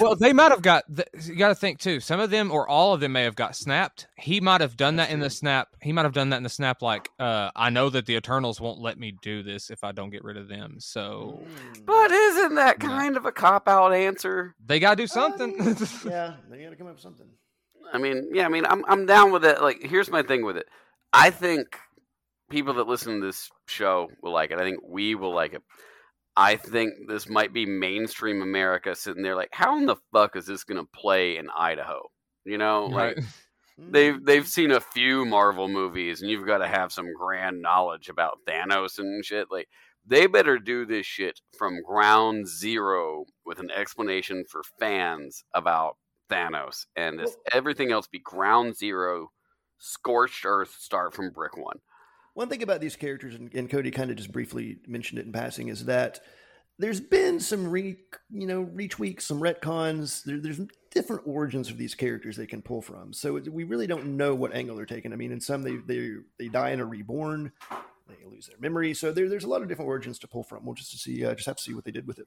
well, they might have got. You got to think too. Some of them, or all of them, may have got snapped. He might have done that in the snap. He might have done that in the snap. Like, uh, I know that the Eternals won't let me do this if I don't get rid of them. So but isn't that Yeah. kind of a cop out answer? they got to do something. yeah, they got to come up with something. I mean, yeah, I mean, I'm I'm down with it. Like, here's my thing with it. I think people that listen to this show will like it. I think we will like it. I think this might be mainstream America sitting there like, how in the fuck is this going to play in Idaho? You know, like they've hmm. they've seen a few Marvel movies, and you've got to have some grand knowledge about Thanos and shit. Like, they better do this shit from ground zero with an explanation for fans about Thanos, and this, everything else be ground zero, scorched earth, start from brick one. One thing about these characters, and, and Cody kind of just briefly mentioned it in passing, is that there's been some re, you know, retweaks, some retcons. There, there's different origins for these characters they can pull from. So it, we really don't know what angle they're taking. I mean, in some they they they die and are reborn, they lose their memory. So there, there's a lot of different origins to pull from. We'll just to see, uh, just have to see what they did with it.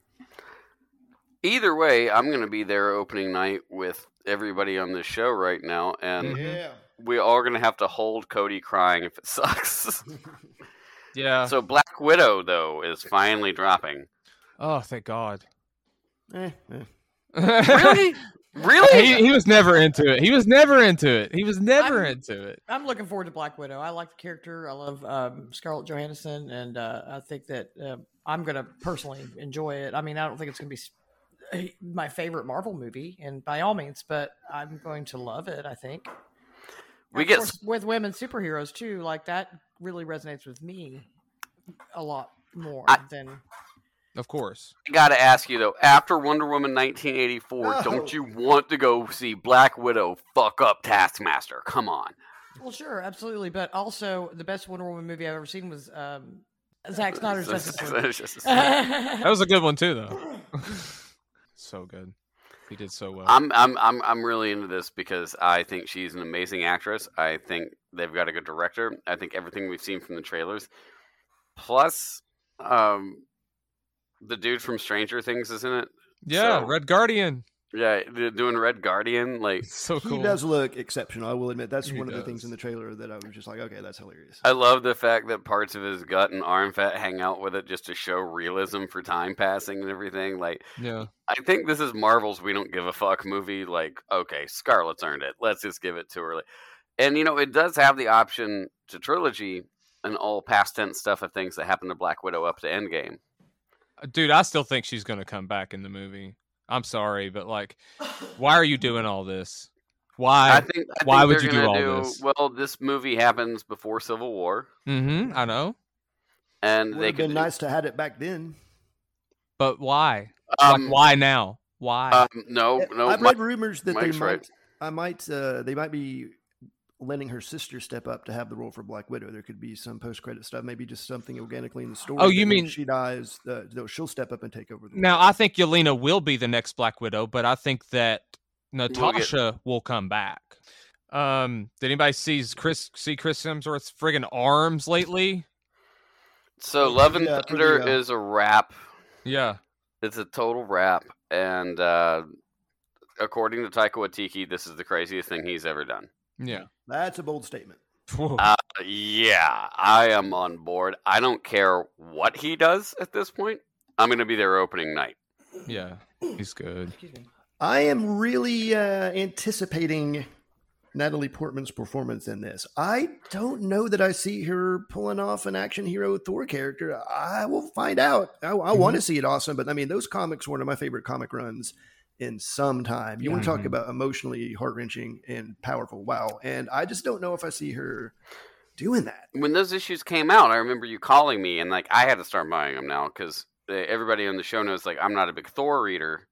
Either way, I'm going to be there opening night with everybody on this show right now, and Mhm. Yeah. We are going to have to hold Cody crying if it sucks. Yeah. so Black Widow though is finally dropping. oh, thank God. Eh, eh. Really? Really? he, he was never into it. He was never into it. He was never I'm- into it. I'm looking forward to Black Widow. I like the character. I love um, Scarlett Johansson, and uh, I think that uh, I'm going to personally enjoy it. I mean, I don't think it's going to be eh, my favorite Marvel movie, and by all means, but I'm going to love it. I think. We Of get course, with women superheroes too. Like that really resonates with me a lot more I- than. Of course. I got to ask you though. After Wonder Woman 1984, Oh. don't you want to go see Black Widow fuck up Taskmaster? Come on. Well, sure, absolutely, but also the best Wonder Woman movie I've ever seen was um, Zack Snyder's Justice League. That was a good one too, though. so good. He did so well. I'm I'm I'm I'm really into this because I think she's an amazing actress. I think they've got a good director. I think everything we've seen from the trailers, plus, um, the dude from Stranger Things is in it. yeah, so- Red Guardian. Yeah, they're doing Red Guardian. Like, So cool. He does look exceptional. I will admit that's He one of the things in the trailer that I was just like, okay, that's hilarious. I love the fact that parts of his gut and arm fat hang out with it just to show realism for time passing and everything. Like, Yeah. I think this is Marvel's "We Don't Give a Fuck" movie. Like, okay, Scarlett's earned it. Let's just give it to her. And you know, it does have the option to trilogy and all past tense stuff of things that happened to Black Widow up to Endgame. Uh, dude, I still think she's going to come back in the movie. I'm sorry, but like, why are you doing all this? Why? I think. I why think would you do gonna all this? Well, this movie happens before Civil War, mm-hmm. I know. and Would they have been could. nice to had it back then. But why? Um, like, why now? Why? um, no, no. I've my- read rumors that Mike's they might, right. I might, uh, they might be letting her sister step up to have the role for Black Widow. There could be some post credit stuff, maybe just something organically in the story. Oh, you mean- she dies? Uh, she'll step up and take over. The role. now, I think Yelena will be the next Black Widow, but I think that Natasha will come back. Um, did anybody sees Chris see Chris Hemsworth's friggin' arms lately? So, Love and Yeah, Thunder pretty, uh, is a wrap. Yeah. It's a total wrap, and uh, according to Taika Waititi, this is the craziest thing he's ever done. Yeah. That's a bold statement. Uh, yeah, I am on board. I don't care what he does at this point. I'm going to be there opening night. yeah. He's good. Excuse me. I am really uh, anticipating Natalie Portman's performance in this. I don't know that I see her pulling off an action hero Thor character. I will find out. I, I want to see it awesome, but I mean, those comics were one of my favorite comic runs in some time. You want to talk Mhm. about emotionally heart wrenching and powerful? Wow. And I just don't know if I see her doing that. when those issues came out, I remember you calling me, and like I had to start buying them now because everybody on the show knows like I'm not a big Thor reader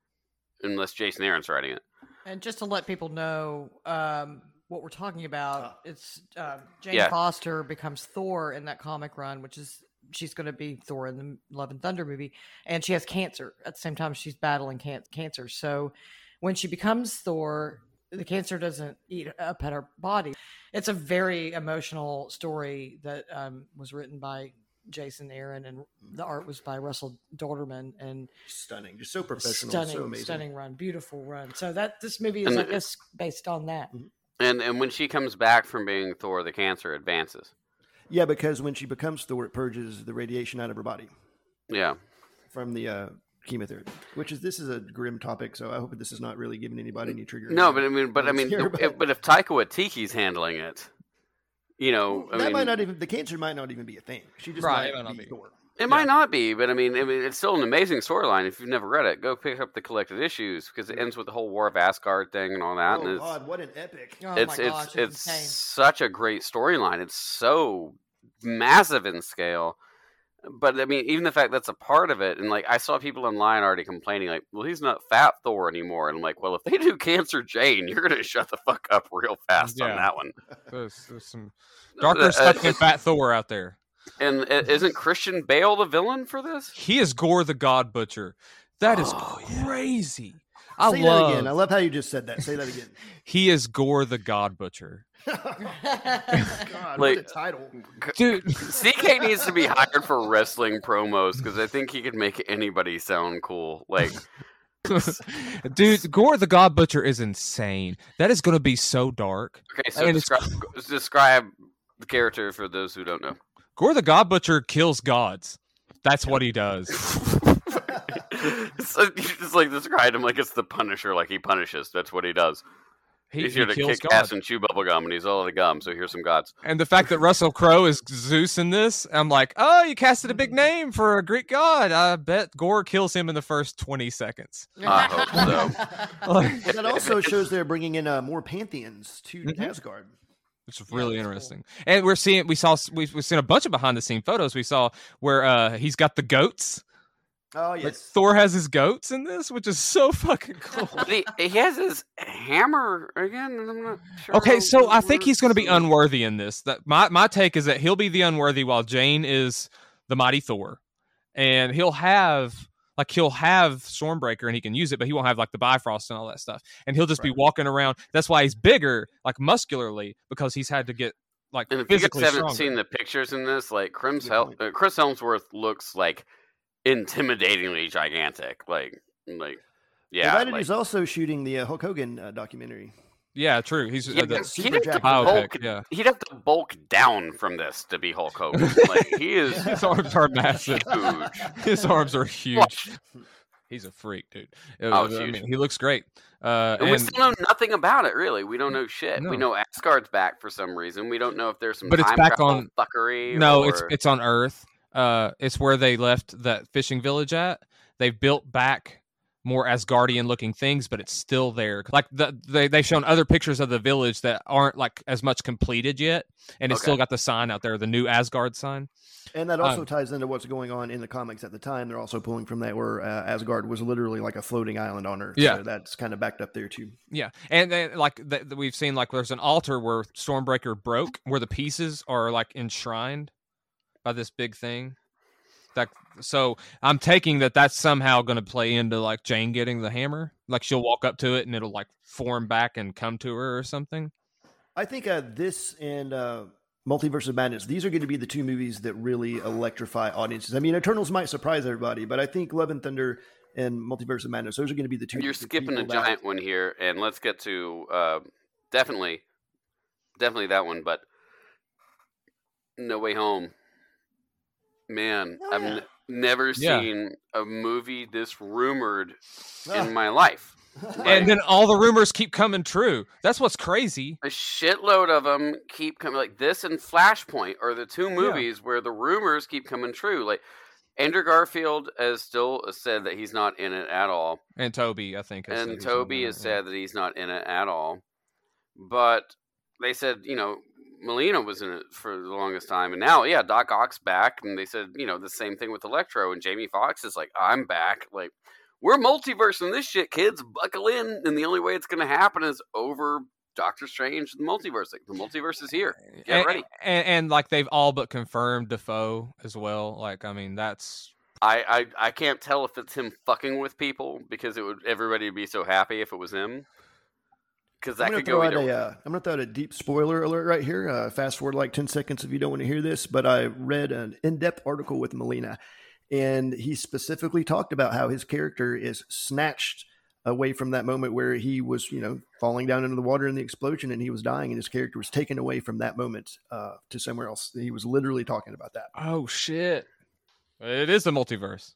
unless Jason Aaron's writing it. And just to let people know um, what we're talking about, it's uh, Jane Yeah. Foster becomes Thor in that comic run, which is she's going to be Thor in the Love and Thunder movie, and she has cancer at the same time she's battling can- cancer. So when she becomes Thor, the cancer doesn't eat up at her body. It's a very emotional story that um, was written by Jason Aaron, and the art was by Russell Dauterman, and Stunning, just so professional, stunning, so amazing. stunning run, beautiful run. So that this movie is, And I guess, based on that. And and when she comes back from being Thor, the cancer advances. Yeah, because when she becomes Thor, it purges the radiation out of her body Yeah. from the uh, chemotherapy. Which is this is a grim topic, so I hope this is not really giving anybody any trigger. No, but I mean, but I mean, if, but if Taika Waititi's handling it, you know, I that mean, might not even the cancer might not even be a thing. She just Right, might, it might not be be. Thor. It might not be, but I mean, I mean, it's still an amazing storyline. If you've never read it, go pick up the collected issues because it ends with the whole War of Asgard thing and all that. Oh, and Oh it's, God, what an epic! Oh it's my it's gosh, it's, it's such a great storyline. It's so massive in scale. But I mean, even the fact that's a part of it, and like I saw people online already complaining, like, "Well, he's not Fat Thor anymore," and I'm like, "Well, if they do Cancer Jane, you're gonna shut the fuck up real fast on that one." There's, there's some darker Uh, stuff than Fat Thor out there. And uh, isn't Christian Bale the villain for this? He is Gorr the God Butcher. That is Oh, yeah. crazy. I Say love. that again. I love how you just said that. Say that again. He is Gorr the God Butcher. God, Like- what a title! Dude, CK needs to be hired for wrestling promos because I think he could make anybody sound cool. Like, dude, Gorr the God Butcher is insane. That is going to be so dark. okay, so And it's- describe, describe the character for those who don't know. Gorr the God Butcher kills gods. That's what he does. so you just like described him like it's the Punisher, like he punishes. That's what he does. He, he's he here to kills kick ass and chew bubble gum, and he's all out of gum. So here's some gods. And the fact that Russell Crowe is Zeus in this, I'm like, oh, you casted a big name for a Greek god. I bet Gorr kills him in the first 20 seconds. I hope Like, But that also shows they're bringing in uh, more pantheons to Mhm. Asgard. It's Yeah, really cool. interesting. And we're seeing, we saw, we've, we've seen a bunch of behind the scene photos. We saw where uh, he's got the goats. Oh Like, Thor has his goats in this, which is so fucking cool. He, he has his hammer again, I'm not sure. Okay, so I think he's going to be unworthy in this. That my my take is that he'll be the unworthy while Jane is the mighty Thor, and he'll have like he'll have Stormbreaker and he can use it, but he won't have like the Bifrost and all that stuff, and he'll just be walking around. That's why he's bigger, like muscularly, because he's had to get like And if you guys physically haven't stronger. seen the pictures in this, like Chris, Hel- uh, Chris Helmsworth looks like intimidatingly gigantic. Like, like, yeah, Provided like, he's also shooting the uh, Hulk Hogan uh, documentary. yeah, true. He's Yeah, uh, the but super he'd have to bulk, Yeah, he'd have to bulk down from this to be Hulk Hogan. like, he is his arms are massive. huge. His arms are huge. He's a freak, dude. Uh, Oh, I huge. mean, he looks great. Uh, And, we still know nothing about it, really. We don't know shit. We know Asgard's back for some reason. We don't know if there's some But it's time back travel on- fuckery. No, or... it's it's on Earth. Uh, it's where they left that fishing village at. They've built back more Asgardian looking things, but it's still there. Like the, they they've shown other pictures of the village that aren't like as much completed yet, and it's Okay. still got the sign out there, the new Asgard sign. And that also Um, ties into what's going on in the comics at the time. They're also pulling from that where uh, Asgard was literally like a floating island on Earth. Yeah. So that's kind of backed up there too. Yeah, and then like th- th- we've seen like there's an altar where Stormbreaker broke, where the pieces are like enshrined by this big thing. That so I'm taking that that's somehow going to play into like Jane getting the hammer. Like she'll walk up to it and it'll like form back and come to her or something. I think uh, this and uh, Multiverse of Madness, these are going to be the two movies that really electrify audiences. I mean, Eternals might surprise everybody, but I think Love and Thunder and Multiverse of Madness, those are going to be the two. You're skipping a people that- giant one here, and let's get to uh, definitely, definitely that one. But No Way Home, man, Oh, I've yeah. n- never Yeah. seen a movie this rumored Ah. in my life. Like, and then all the rumors keep coming true. That's what's crazy. a shitload of them keep coming. Like this and Flashpoint are the two movies where the rumors keep coming true. Like Andrew Garfield has still said that he's not in it at all. And Toby, I think, has and he's Toby on has said that he's not in it at all. But they said, you know, Molina was in it for the longest time, and now, yeah, Doc Ock's back, and they said, you know, the same thing with Electro, and Jamie Foxx is like, I'm back. Like, we're multiversing this shit, kids. Buckle in, and the only way it's going to happen is over Doctor Strange, the multiverse. Like, the multiverse is here. Get and, ready. And, and like they've all but confirmed Dafoe as well. Like, I mean, that's I, I I can't tell if it's him fucking with people because it would everybody would be so happy if it was him. Because that I'm gonna could throw go out either. a, uh, I'm gonna throw out a deep spoiler alert right here. Uh, fast forward like ten seconds if you don't want to hear this. But I read an in-depth article with Molina, and he specifically talked about how his character is snatched away from that moment where he was, you know, falling down into the water in the explosion and he was dying, and his character was taken away from that moment uh, to somewhere else. He was literally talking about that. oh shit. It is a multiverse.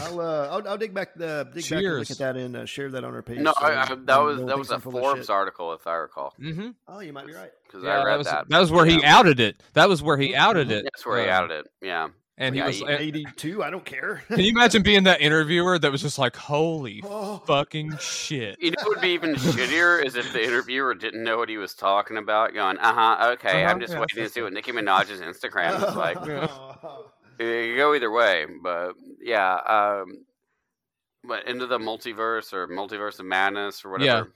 I'll, uh, I'll, I'll dig back the dig back and look at that and uh, share that on our page. No, so I, I, that was that was a I'm full of Forbes shit. article, if I recall, Mm-hmm. Oh, you might be right. because Yeah, I read that was that. that was where he outed it. That was where he outed it. That's where he Uh, outed it. Yeah. And he Yeah, was. he- and- 82. I don't care. can you imagine being that interviewer that was just like, "Holy Oh. fucking shit"? You know what would be even shittier is if the interviewer didn't know what he was talking about, going, "Uh huh, okay, Uh-huh, I'm just yeah, waiting to see what Nicki Minaj's Instagram is like." Yeah. It could go either way, but yeah. Um, but into the multiverse or multiverse of madness or whatever.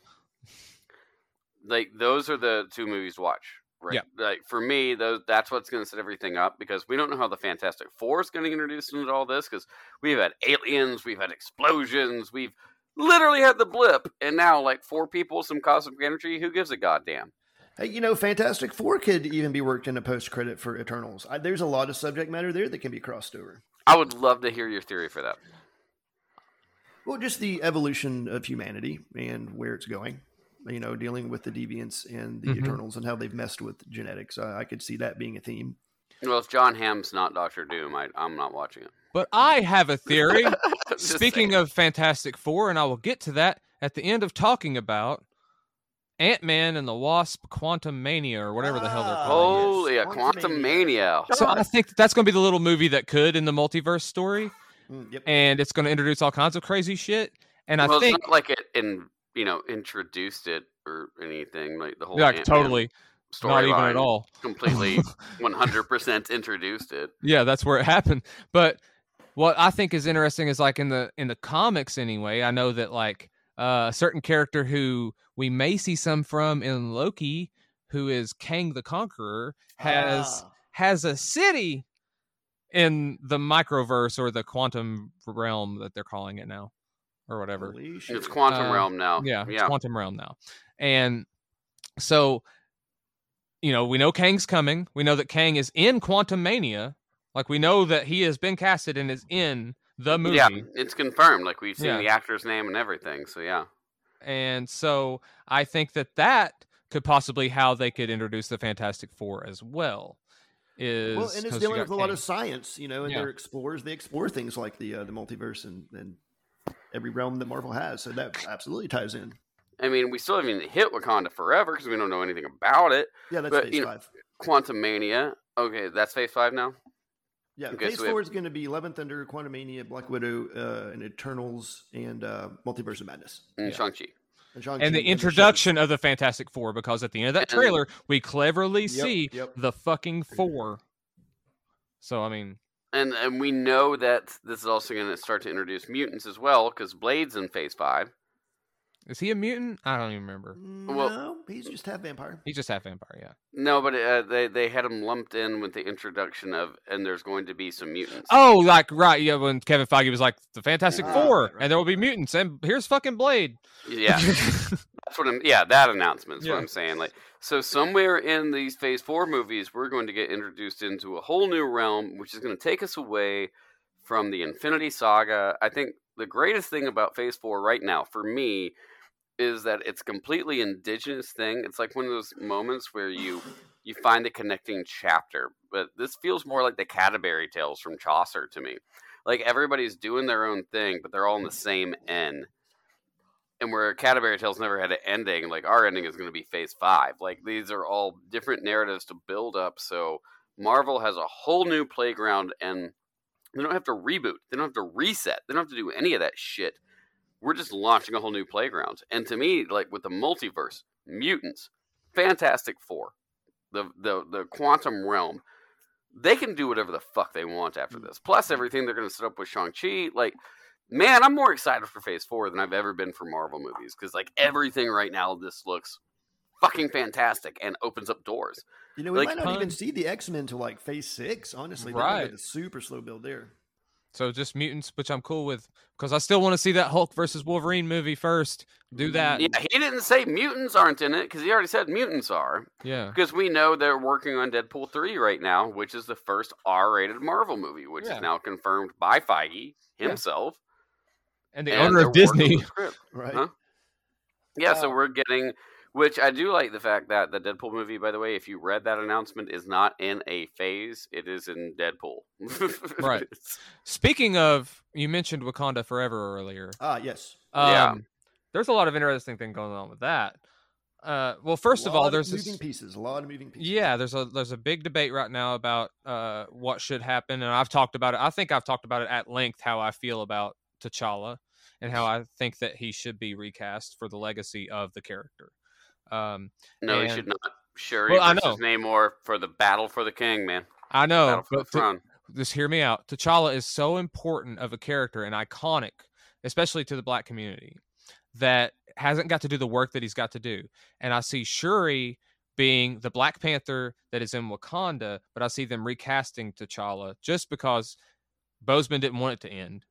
Like those are the two movies to watch. Right. Yeah. Like for me, those that's what's going to set everything up because we don't know how the Fantastic Four is going to introduce into all this because we've had aliens, we've had explosions, we've literally had the blip, and now like four people, some cosmic energy. Who gives a goddamn? Hey, you know, Fantastic Four could even be worked in a post credit for Eternals. I, there's a lot of subject matter there that can be crossed over. I would love to hear your theory for that. Well, just the evolution of humanity and where it's going. You know, dealing with the deviants and the Mhm. Eternals and how they've messed with genetics. I, I could see that being a theme. Well, if John Hamm's not Doctor Doom, I, I'm not watching it. But I have a theory. Speaking saying. of Fantastic Four, and I will get to that at the end of talking about Ant Man and the Wasp: Quantum Mania, or whatever the hell they're Ah, calling it. holy, a Quantum Mania. So I think that that's going to be the little movie that could in the multiverse story, Mm, yep. and it's going to introduce all kinds of crazy shit. And I think it's not like it in you know introduced it or anything like the whole like Ant-Man totally not even at all. completely 100% introduced it. yeah, that's where it happened. But what I think is interesting is like in the in the comics anyway. I know that like uh, a certain character who we may see some from in Loki, who is Kang the Conqueror, has Ah. has a city in the microverse or the quantum realm that they're calling it now, or whatever. Holy. It's quantum Uh, realm now. Yeah, it's yeah. quantum realm now. And so, you know, we know Kang's coming. We know that Kang is in Quantum Mania. Like we know that he has been casted and is in the movie. Yeah, it's confirmed. Like we've seen Yeah. the actor's name and everything. So yeah, And so I think that that could possibly how they could introduce the Fantastic Four as well. Is well, and it's 'cause you dealing with a lot of science, you know, and Yeah. they're explorers. They explore things like the uh, the multiverse and, and every realm that Marvel has. So that absolutely ties in. I mean, we still haven't even hit Wakanda forever because we don't know anything about it. Yeah, that's But, phase you know, five. Quantum Mania. Okay, that's phase five now. Yeah, okay, phase so we have- four is going to be Love and Thunder, Quantumania, Black Widow, uh, and Eternals, and uh, Multiverse of Madness. And Yeah. Shang Chi. And, Shang-Chi and the and the introduction of the Fantastic Four because at the end of that trailer we cleverly Yep, see yep. the fucking four. So I mean, And and we know that this is also going to start to introduce mutants as well because Blade's in phase five. Is he a mutant? I don't even remember. No, Well- he's just half vampire. He's just half vampire, yeah. No, but uh, they they had him lumped in with the introduction of and there's going to be some mutants. Oh, like right, yeah. When Kevin Feige was like the Fantastic Four, right, right. and there will be mutants, and here's fucking Blade. yeah, that's what I'm. Yeah, that announcement's Yeah. what I'm saying. Like, so somewhere in these Phase Four movies, we're going to get introduced into a whole new realm, which is going to take us away from the Infinity Saga. I think the greatest thing about Phase Four right now, for me, is that it's completely indigenous thing. It's like one of those moments where you you find the connecting chapter. But this feels more like the Canterbury Tales from Chaucer to me. Like everybody's doing their own thing, but they're all in the same end. And where Canterbury Tales never had an ending, like our ending is going to be Phase Five. Like these are all different narratives to build up. So Marvel has a whole new playground, and they don't have to reboot. They don't have to reset. They don't have to do any of that shit. We're just launching a whole new playground. And to me, like with the multiverse, mutants, Fantastic Four, the the the quantum realm, they can do whatever the fuck they want after mm. this. Plus everything they're going to set up with Shang Chi, like. Man, I'm more excited for Phase Four than I've ever been for Marvel movies because, like, everything right now, this looks fucking fantastic and opens up doors. You know, we Like, might not even see the X Men till like Phase Six. Honestly, Right. a super slow build there. So just mutants, which I'm cool with, because I still want to see that Hulk versus Wolverine movie first. Do mm, that. Yeah, he didn't say mutants aren't in it because he already said mutants are. Yeah. Because we know they're working on Deadpool 3 right now, which is the first R rated Marvel movie, which Yeah. is now confirmed by Feige Yeah. himself. And the and owner of Disney. on the script. Right. Huh? Yeah, so uh, we're getting, which I do like the fact that the Deadpool movie, by the way, if you read that announcement, is not in a phase, it is in Deadpool. Right. Speaking of, you mentioned Wakanda Forever earlier. Ah, yes. Um, Yeah. There's a lot of interesting thing going on with that. Uh, well, first of Lot all, there's moving this, pieces. A lot of moving pieces. yeah, there's a there's a big debate right now about uh, what should happen, and I've talked about it. I think I've talked about it at length how I feel about T'Challa and how I think that he should be recast for the legacy of the character. Um, No, he should not. Shuri Well, I versus Namor for the battle for the king, man. I know, but to- just hear me out. T'Challa is so important of a character and iconic, especially to the black community, that hasn't got to do the work that he's got to do. And I see Shuri being the Black Panther that is in Wakanda, but I see them recasting T'Challa just because Boseman didn't want it to end.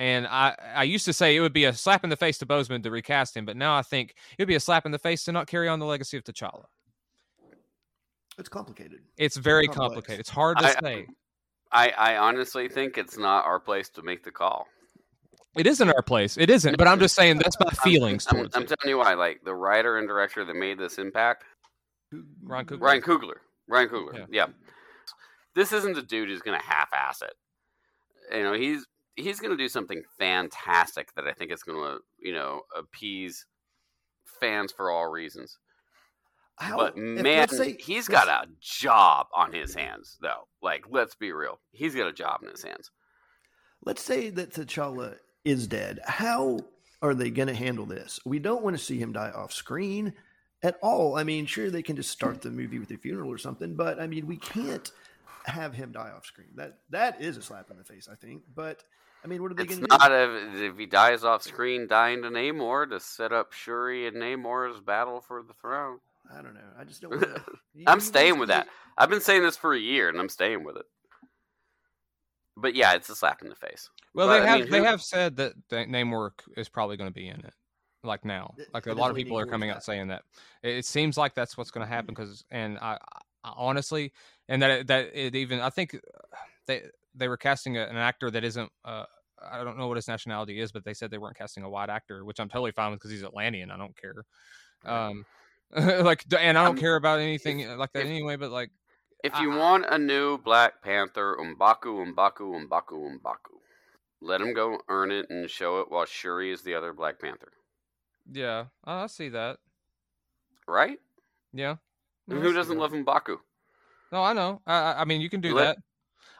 And I, I used to say it would be a slap in the face to Boseman to recast him, but now I think it would be a slap in the face to not carry on the legacy of T'Challa. It's complicated. It's very Complex. complicated. It's hard to I- say. I, I honestly think it's not our place to make the call. It isn't our place. It isn't. But I'm just saying that's my I'm- feelings I'm, towards I'm telling you why. Like the writer and director that made this impact, Ryan Coogler. Ryan Coogler. Ryan Coogler. Yeah. Yeah. This isn't a dude who's gonna half-ass it. You know, he's he's gonna do something fantastic that I think is gonna you know appease fans for all reasons. How, but man, say- he's got a job on his hands, though. Like, let's be real. He's got a job in his hands. Let's say that T'Challa is dead. How are they going to handle this? We don't want to see him die off screen at all. I mean, sure, they can just start the movie with a funeral or something, but I mean, we can't have him die off screen. That that is a slap in the face, I think. But I mean, what are they It's going to do? not if, if he dies off screen, dying to Namor to set up Shuri and Namor's battle for the throne. I don't know. I just don't. Wanna, I'm staying with that. I've been saying this for a year, and I'm staying with it. But yeah, it's a slap in the face. Well, But, they I have mean, they who- have said that the Namor is probably going to be in it. Like now, It- like a lot of people are coming out that. saying that. It, it seems like that's what's going to happen because, and I, I honestly, and that that it even I think uh, they they were casting a, an actor that isn't. Uh, I don't know what his nationality is, but they said they weren't casting a white actor, which I'm totally fine with because he's Atlantean. I don't care. Um, like, and I don't Um, care about anything like that if- anyway. But like, If you I- want a new Black Panther, M'Baku, M'Baku, M'Baku, M'Baku, let him go earn it and show it while Shuri is the other Black Panther. yeah, I see that. Right? Yeah. Who doesn't that. love M'Baku? No, I know. I, I- I mean, you can do Let- that.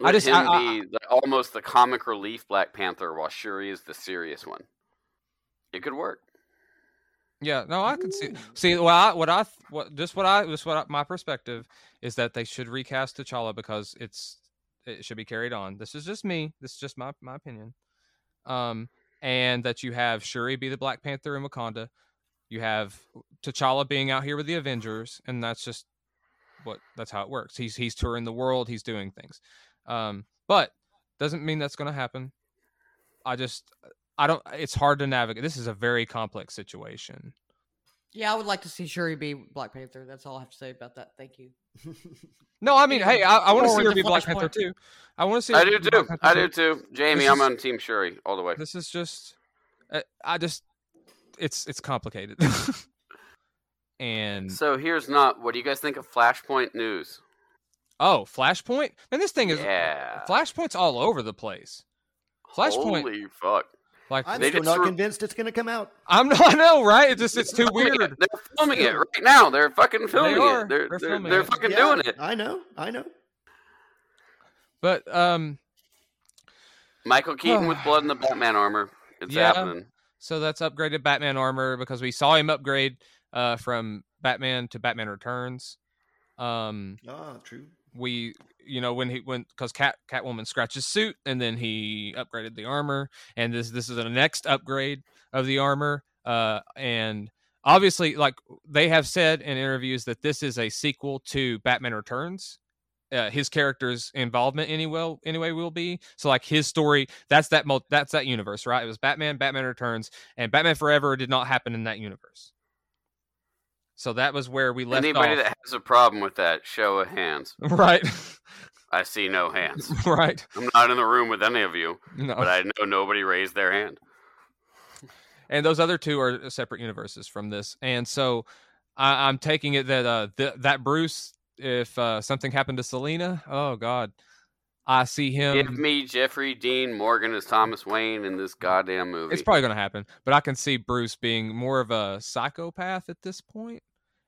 Let just- I- I- be the, almost the comic relief Black Panther while Shuri is the serious one. It could work. Yeah, no, I can see. See, well, I, what I, what just what I, just what I, my perspective is that they should recast T'Challa because it's it should be carried on. This is just me. This is just my my opinion. Um, and that you have Shuri be the Black Panther in Wakanda. You have T'Challa being out here with the Avengers, and that's just what that's how it works. He's he's touring the world. He's doing things. Um, but doesn't mean that's going to happen. I just I don't. It's hard to navigate. This is a very complex situation. Yeah, I would like to see Shuri be Black Panther. That's all I have to say about that. Thank you. No, I mean, hey, I, I want to see her be Black Panther too. I want to see. I do too. I do too. Jamie, This I'm is- on Team Shuri all the way. This is just, uh, I just, it's it's complicated. and So here's not. What do you guys think of Flashpoint news? Oh, Flashpoint, and this thing is Yeah. Flashpoint's all over the place. Flashpoint, Holy fuck! like I'm They still not re- convinced it's going to come out. I'm not, I know, right? It's just it's too Filming it. weird. They're filming it right now. They're fucking filming are. it. They're They're they're, filming they're it. fucking Yeah, doing it. I know. I know. But um, Michael Keaton with blood in the Batman armor. It's Yeah. happening. so that's upgraded Batman armor because we saw him upgrade uh from Batman to Batman Returns. Um, Ah, true. We you know when he when because cat catwoman scratched his suit and then he upgraded the armor and this this is the next upgrade of the armor uh and obviously like they have said in interviews that this is a sequel to batman returns uh, his character's involvement anyway anyway will be. So like his story that's that that's that universe right? It was batman batman returns and batman forever did not happen in that universe so that was where we left Anybody off that has a problem with that, show of hands. right I see no hands. right I'm not in the room with any of you, no but I know nobody raised their hand. and those other two are separate universes from this and so I, i'm taking it that uh th- that bruce if uh something happened to selina oh god i see him Give me Jeffrey Dean Morgan as Thomas Wayne in this goddamn movie. it's probably going to happen but i can see bruce being more of a psychopath at this point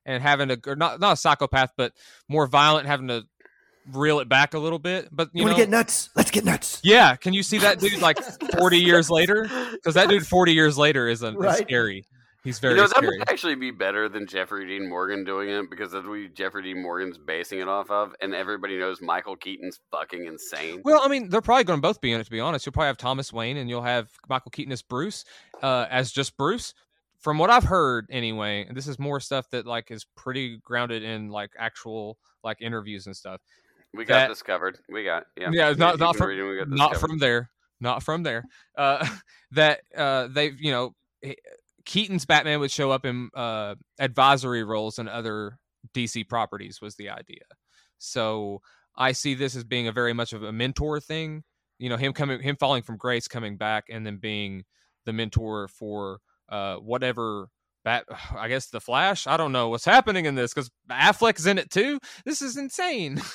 and having a or not not a psychopath but more violent having to reel it back a little bit but you, You, know want to get nuts? Let's get nuts. yeah can you see that dude like 40 years later because that dude 40 years later is, a, is scary he's very you know, that scary would actually be better than Jeffrey Dean Morgan doing it because that's what Jeffrey Dean Morgan's basing it off of, and everybody knows Michael Keaton's fucking insane. Well, I mean, they're probably going to both be in it. To be honest, you'll probably have Thomas Wayne, and you'll have Michael Keaton as Bruce, uh, as just Bruce. From what I've heard, anyway, and this is more stuff that like is pretty grounded in like actual like interviews and stuff. we got that- this covered. We got yeah. Yeah, not- you not from- read it, we got this Not covered. from there, not from there. Uh, that uh, they've you know Keaton's Batman would show up in uh, advisory roles in other DC properties was the idea. So I see this as being a very much of a mentor thing. You know, him coming, him falling from grace, coming back, and then being the mentor for uh, whatever. Bat, I guess the Flash. I don't know what's happening in this because Affleck's in it too. This is insane.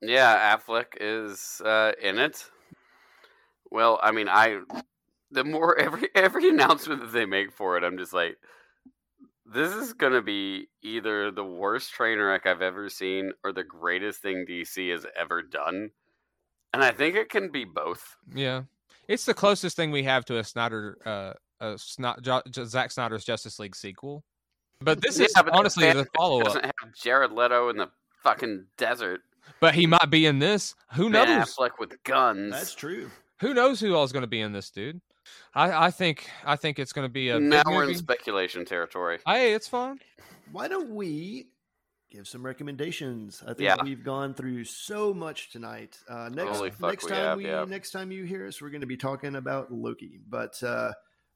Yeah, Affleck is uh, in it. Well, I mean, I the more every every announcement that they make for it, I'm just like, this is gonna be either the worst train wreck I've ever seen or the greatest thing DC has ever done, and I think it can be both. Yeah, it's the closest thing we have to a Snyder, uh, a Sno- jo- Jo- Zack Snyder's Justice League sequel. But this is Yeah, but honestly the follow up. Doesn't have Jared Leto in the fucking desert. But he might be in this. Who Ben knows? Affleck with guns. That's true. Who knows who all's going to be in this, dude? I, I think I think it's going to be a now big we're in speculation territory. Hey, it's fun. Why don't we give some recommendations? I think Yeah. we've gone through so much tonight. Uh, next Holy fuck, next we time have, we yeah. next time you hear us, we're going to be talking about Loki. But uh,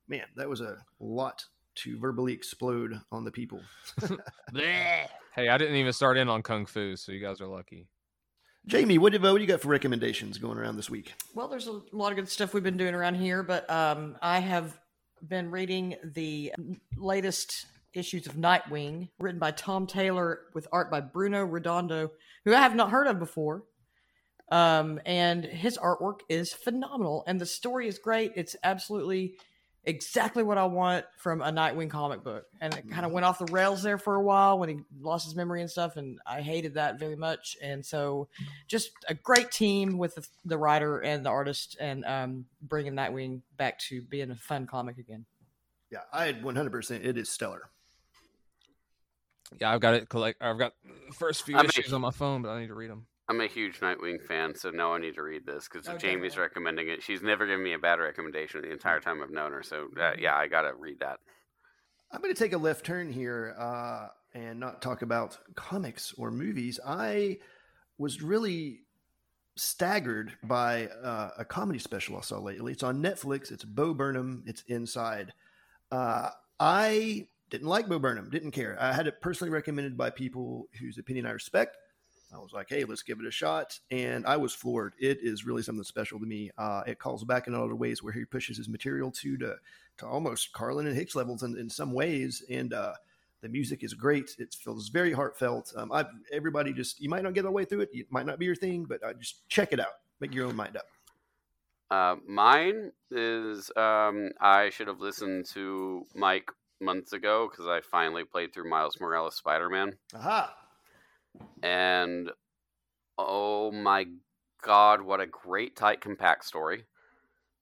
man, that was a lot to verbally explode on the people. Hey, I didn't even start in on kung fu, so you guys are lucky. Jamie, what, do- what do you got for recommendations going around this week? Well, there's a lot of good stuff we've been doing around here, but um, I have been reading the latest issues of Nightwing, written by Tom Taylor with art by Bruno Redondo, who I have not heard of before. Um, and his artwork is phenomenal, and the story is great. It's absolutely exactly what I want from a Nightwing comic book. And it kind of went off the rails there for a while when he lost his memory and stuff, and I hated that very much. And so, just a great team with the, the writer and the artist, and um, bringing Nightwing back to being a fun comic again. Yeah, I had 100%. It is stellar. Yeah, I've got it. Collect. I've got first few I mean- issues on my phone, but I need to read them. I'm a huge Nightwing fan, so now I need to read this because Oh, Jamie's recommending it. She's never given me a bad recommendation the entire time I've known her. So uh, yeah, I gotta read that. I'm going to take a left turn here uh, and not talk about comics or movies. I was really staggered by uh, a comedy special I saw lately. It's on Netflix. It's Bo Burnham. It's Inside. Uh, I didn't like Bo Burnham. Didn't care. I had it personally recommended by people whose opinion I respect. I was like, hey, let's give it a shot. And I was floored. It is really something special to me. Uh, it calls back in other ways where he pushes his material to to, to almost Carlin and Hicks levels in, in some ways. And uh, the music is great. It feels very heartfelt. Um, I everybody just you might not get all the way through it. It might not be your thing, but uh, just check it out. Make your own mind up. Uh, mine is um, I should have listened to Mike months ago because I finally played through Miles Morales Spider Man, Aha! And oh my god, what a great tight compact story.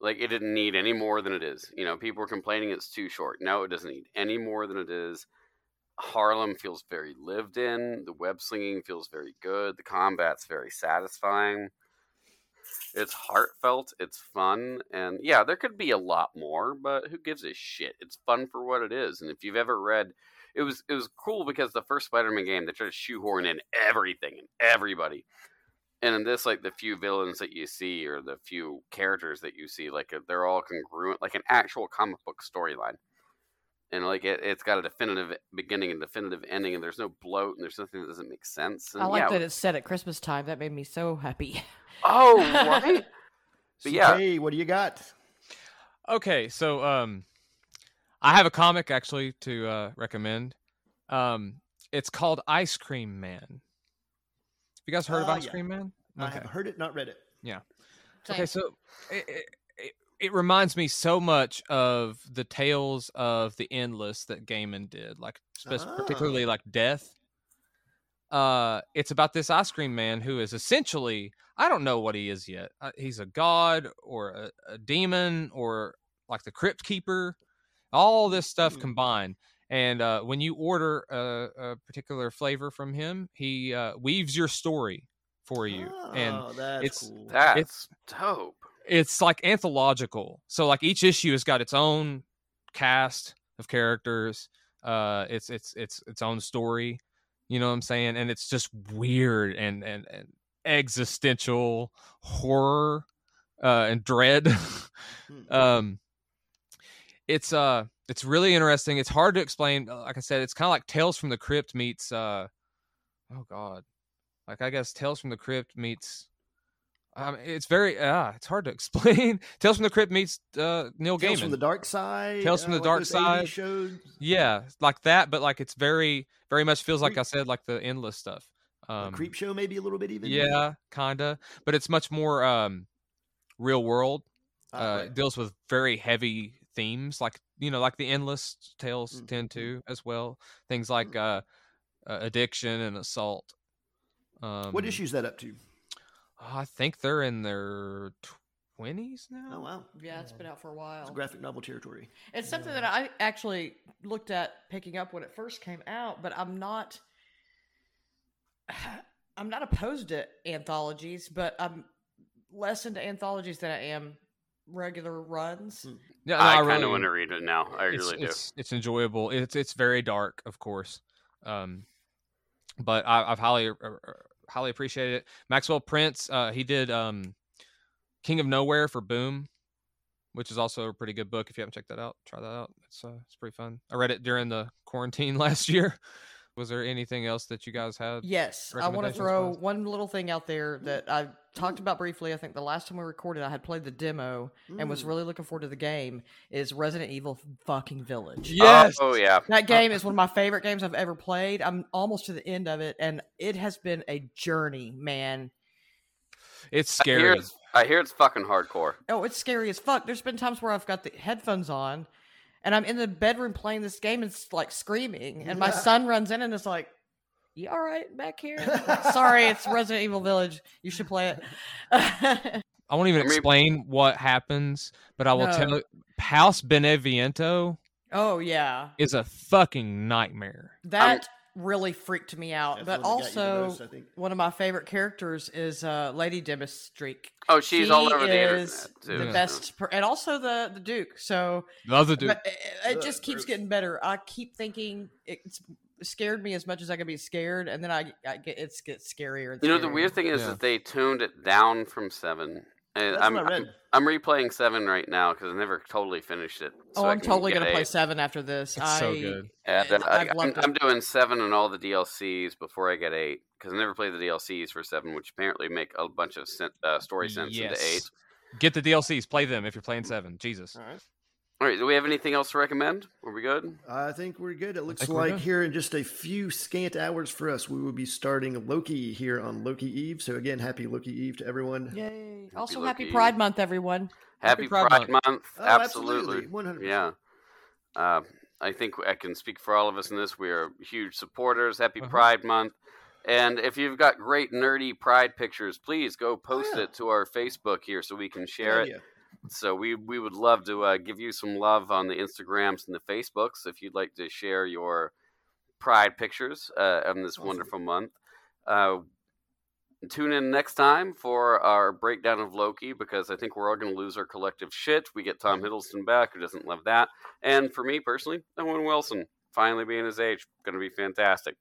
Like it didn't need any more than it is. You know, people were complaining it's too short. No, it doesn't need any more than it is. Harlem feels very lived in. The web slinging feels very good. The combat's very satisfying. It's heartfelt. It's fun, and yeah, there could be a lot more, but who gives a shit? It's fun for what it is. And if you've ever read, it was it was cool because the first Spider-Man game they tried to shoehorn in everything and everybody. And in this, like the few villains that you see or the few characters that you see, like uh, they're all congruent, like an actual comic book storyline and like it, it's got a definitive beginning and definitive ending, and there's no bloat, and there's nothing that doesn't make sense. And I like yeah, that it's set at Christmas time. That made me so happy. Oh, right. But yeah. Hey, what do you got? Okay, so um, I have a comic actually to uh, recommend. Um, it's called Ice Cream Man. Have you guys heard of Uh, Ice yeah. Cream Man? I have heard it, not read it. Yeah. Okay, so it, it, it, it reminds me so much of the tales of the endless that Gaiman did, like spe- Ah. particularly like Death. Uh, it's about this ice cream man who is essentially I don't know what he is yet. Uh, he's a god or a, a demon or like the crypt keeper. All this stuff Hmm. combined. And uh, when you order a, a particular flavor from him, he uh, weaves your story for you, and Oh, that's it's- cool. That's dope. it's like anthological. So like each issue has got its own cast of characters. Uh, it's it's it's its own story. You know what I'm saying? And it's just weird and and, and existential horror uh, and dread. Hmm. um, it's uh it's really interesting. It's hard to explain. Uh, Like I said, it's kind of like Tales from the Crypt meets uh oh god, like I guess Tales from the Crypt meets. Um, it's very ah, it's hard to explain. Tales from the Crypt meets uh, Neil Tales Gaiman. from the Dark Side. Tales from uh, the like Dark Side. Shows. yeah, like that, but like it's very, very much feels like Creep- I said, like the endless stuff. Um, creep show, maybe a little bit even. yeah, kinda, but it's much more um, real world. Ah, Uh, right. deals with very heavy themes, like you know, like the endless tales Mhm, tend to as well. Things like Mm. uh, uh, addiction and assault. Um, what issue's that up to? I think they're in their twenties now. Oh wow, Yeah, it's been out for a it's while. graphic novel territory. It's something that I actually looked at picking up when it first came out, but I'm not I'm not opposed to anthologies, but I'm less into anthologies than I am regular runs. Hmm. Yeah, no, I, kind really- of want to read it now. I it's, really do. it's, It's enjoyable. It's it's very dark, of course, um, but I, I've highly uh, highly appreciated it. Maxwell Prince, uh, he did um, King of Nowhere for Boom, which is also a pretty good book. If you haven't checked that out, try that out. It's uh, it's pretty fun. I read it during the quarantine last year. Was there anything else that you guys had? Yes, I want to throw one little thing out there that I talked about briefly. I think the last time we recorded, I had played the demo and was Mm. really looking forward to the game. Is Resident Evil fucking Village? Yes. Oh yeah. That game is one of my favorite games I've ever played. I'm almost to the end of it, and it has been a journey, man. It's I hear scary. it's, I hear it's fucking hardcore. Oh, it's scary as fuck. There's been times where I've got the headphones on, and I'm in the bedroom playing this game and it's like screaming, and my son runs in and is like, "You all right back here?" Sorry, it's Resident Evil Village. You should play it. I won't even explain what happens, but I will No. tell you, House Beneviento oh yeah, is a fucking nightmare. that really freaked me out. But the one that got you the also, most, one of my favorite characters is uh, Lady Dimitrescu. Oh, she's all She over the internet too. The Yeah. best, per- and also the the Duke. So Love the dude. But it, it just keeps getting better. I keep thinking it's scared me as much as I can be scared, and then I, I get it gets scarier. And You know, the weird thing is Yeah. that they tuned it down from seven. And That's I'm, what I I'm. I'm replaying seven right now because I never totally finished it. Oh, so I I'm totally gonna play seven after this. It's I, so good. And, and I, I've I'm. I'm doing seven and all the DLCs before I get eight because I never played the DLCs for seven, which apparently make a bunch of sen- uh, story sense into eight. Get the DLCs. Play them if you're playing seven. Jesus. All right. All right, do we have anything else to recommend? Are we good? I think we're good. It looks like good. here in just a few scant hours for us, we will be starting Loki here on Loki Eve. So again, happy Loki Eve to everyone. Yay! Happy Also, Loki. Happy Pride Month, everyone. Happy, Happy Pride, Pride Month. Oh, absolutely. one hundred. Yeah. Uh, I think I can speak for all of us in this. We are huge supporters. Happy Uh-huh. Pride Month. And if you've got great nerdy pride pictures, please go post Oh, yeah. it to our Facebook here so we can share it. So we we would love to uh, give you some love on the Instagrams and the Facebooks if you'd like to share your Pride Pictures uh, on this Awesome. wonderful month. Uh, tune in next time for our breakdown of Loki because I think we're all going to lose our collective shit. We get Tom Hiddleston back, who doesn't love that, and for me personally, Owen Wilson finally being his age, going to be fantastic.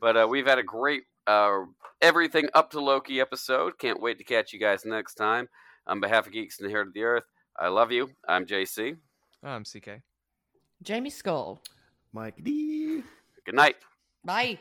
But uh, we've had a great uh, everything up to Loki episode. Can't wait to catch you guys next time. On behalf of Geeks and the Heart of the Earth, I love you. I'm JC. I'm CK. Jamie Skull. Mike D. Good night. Bye.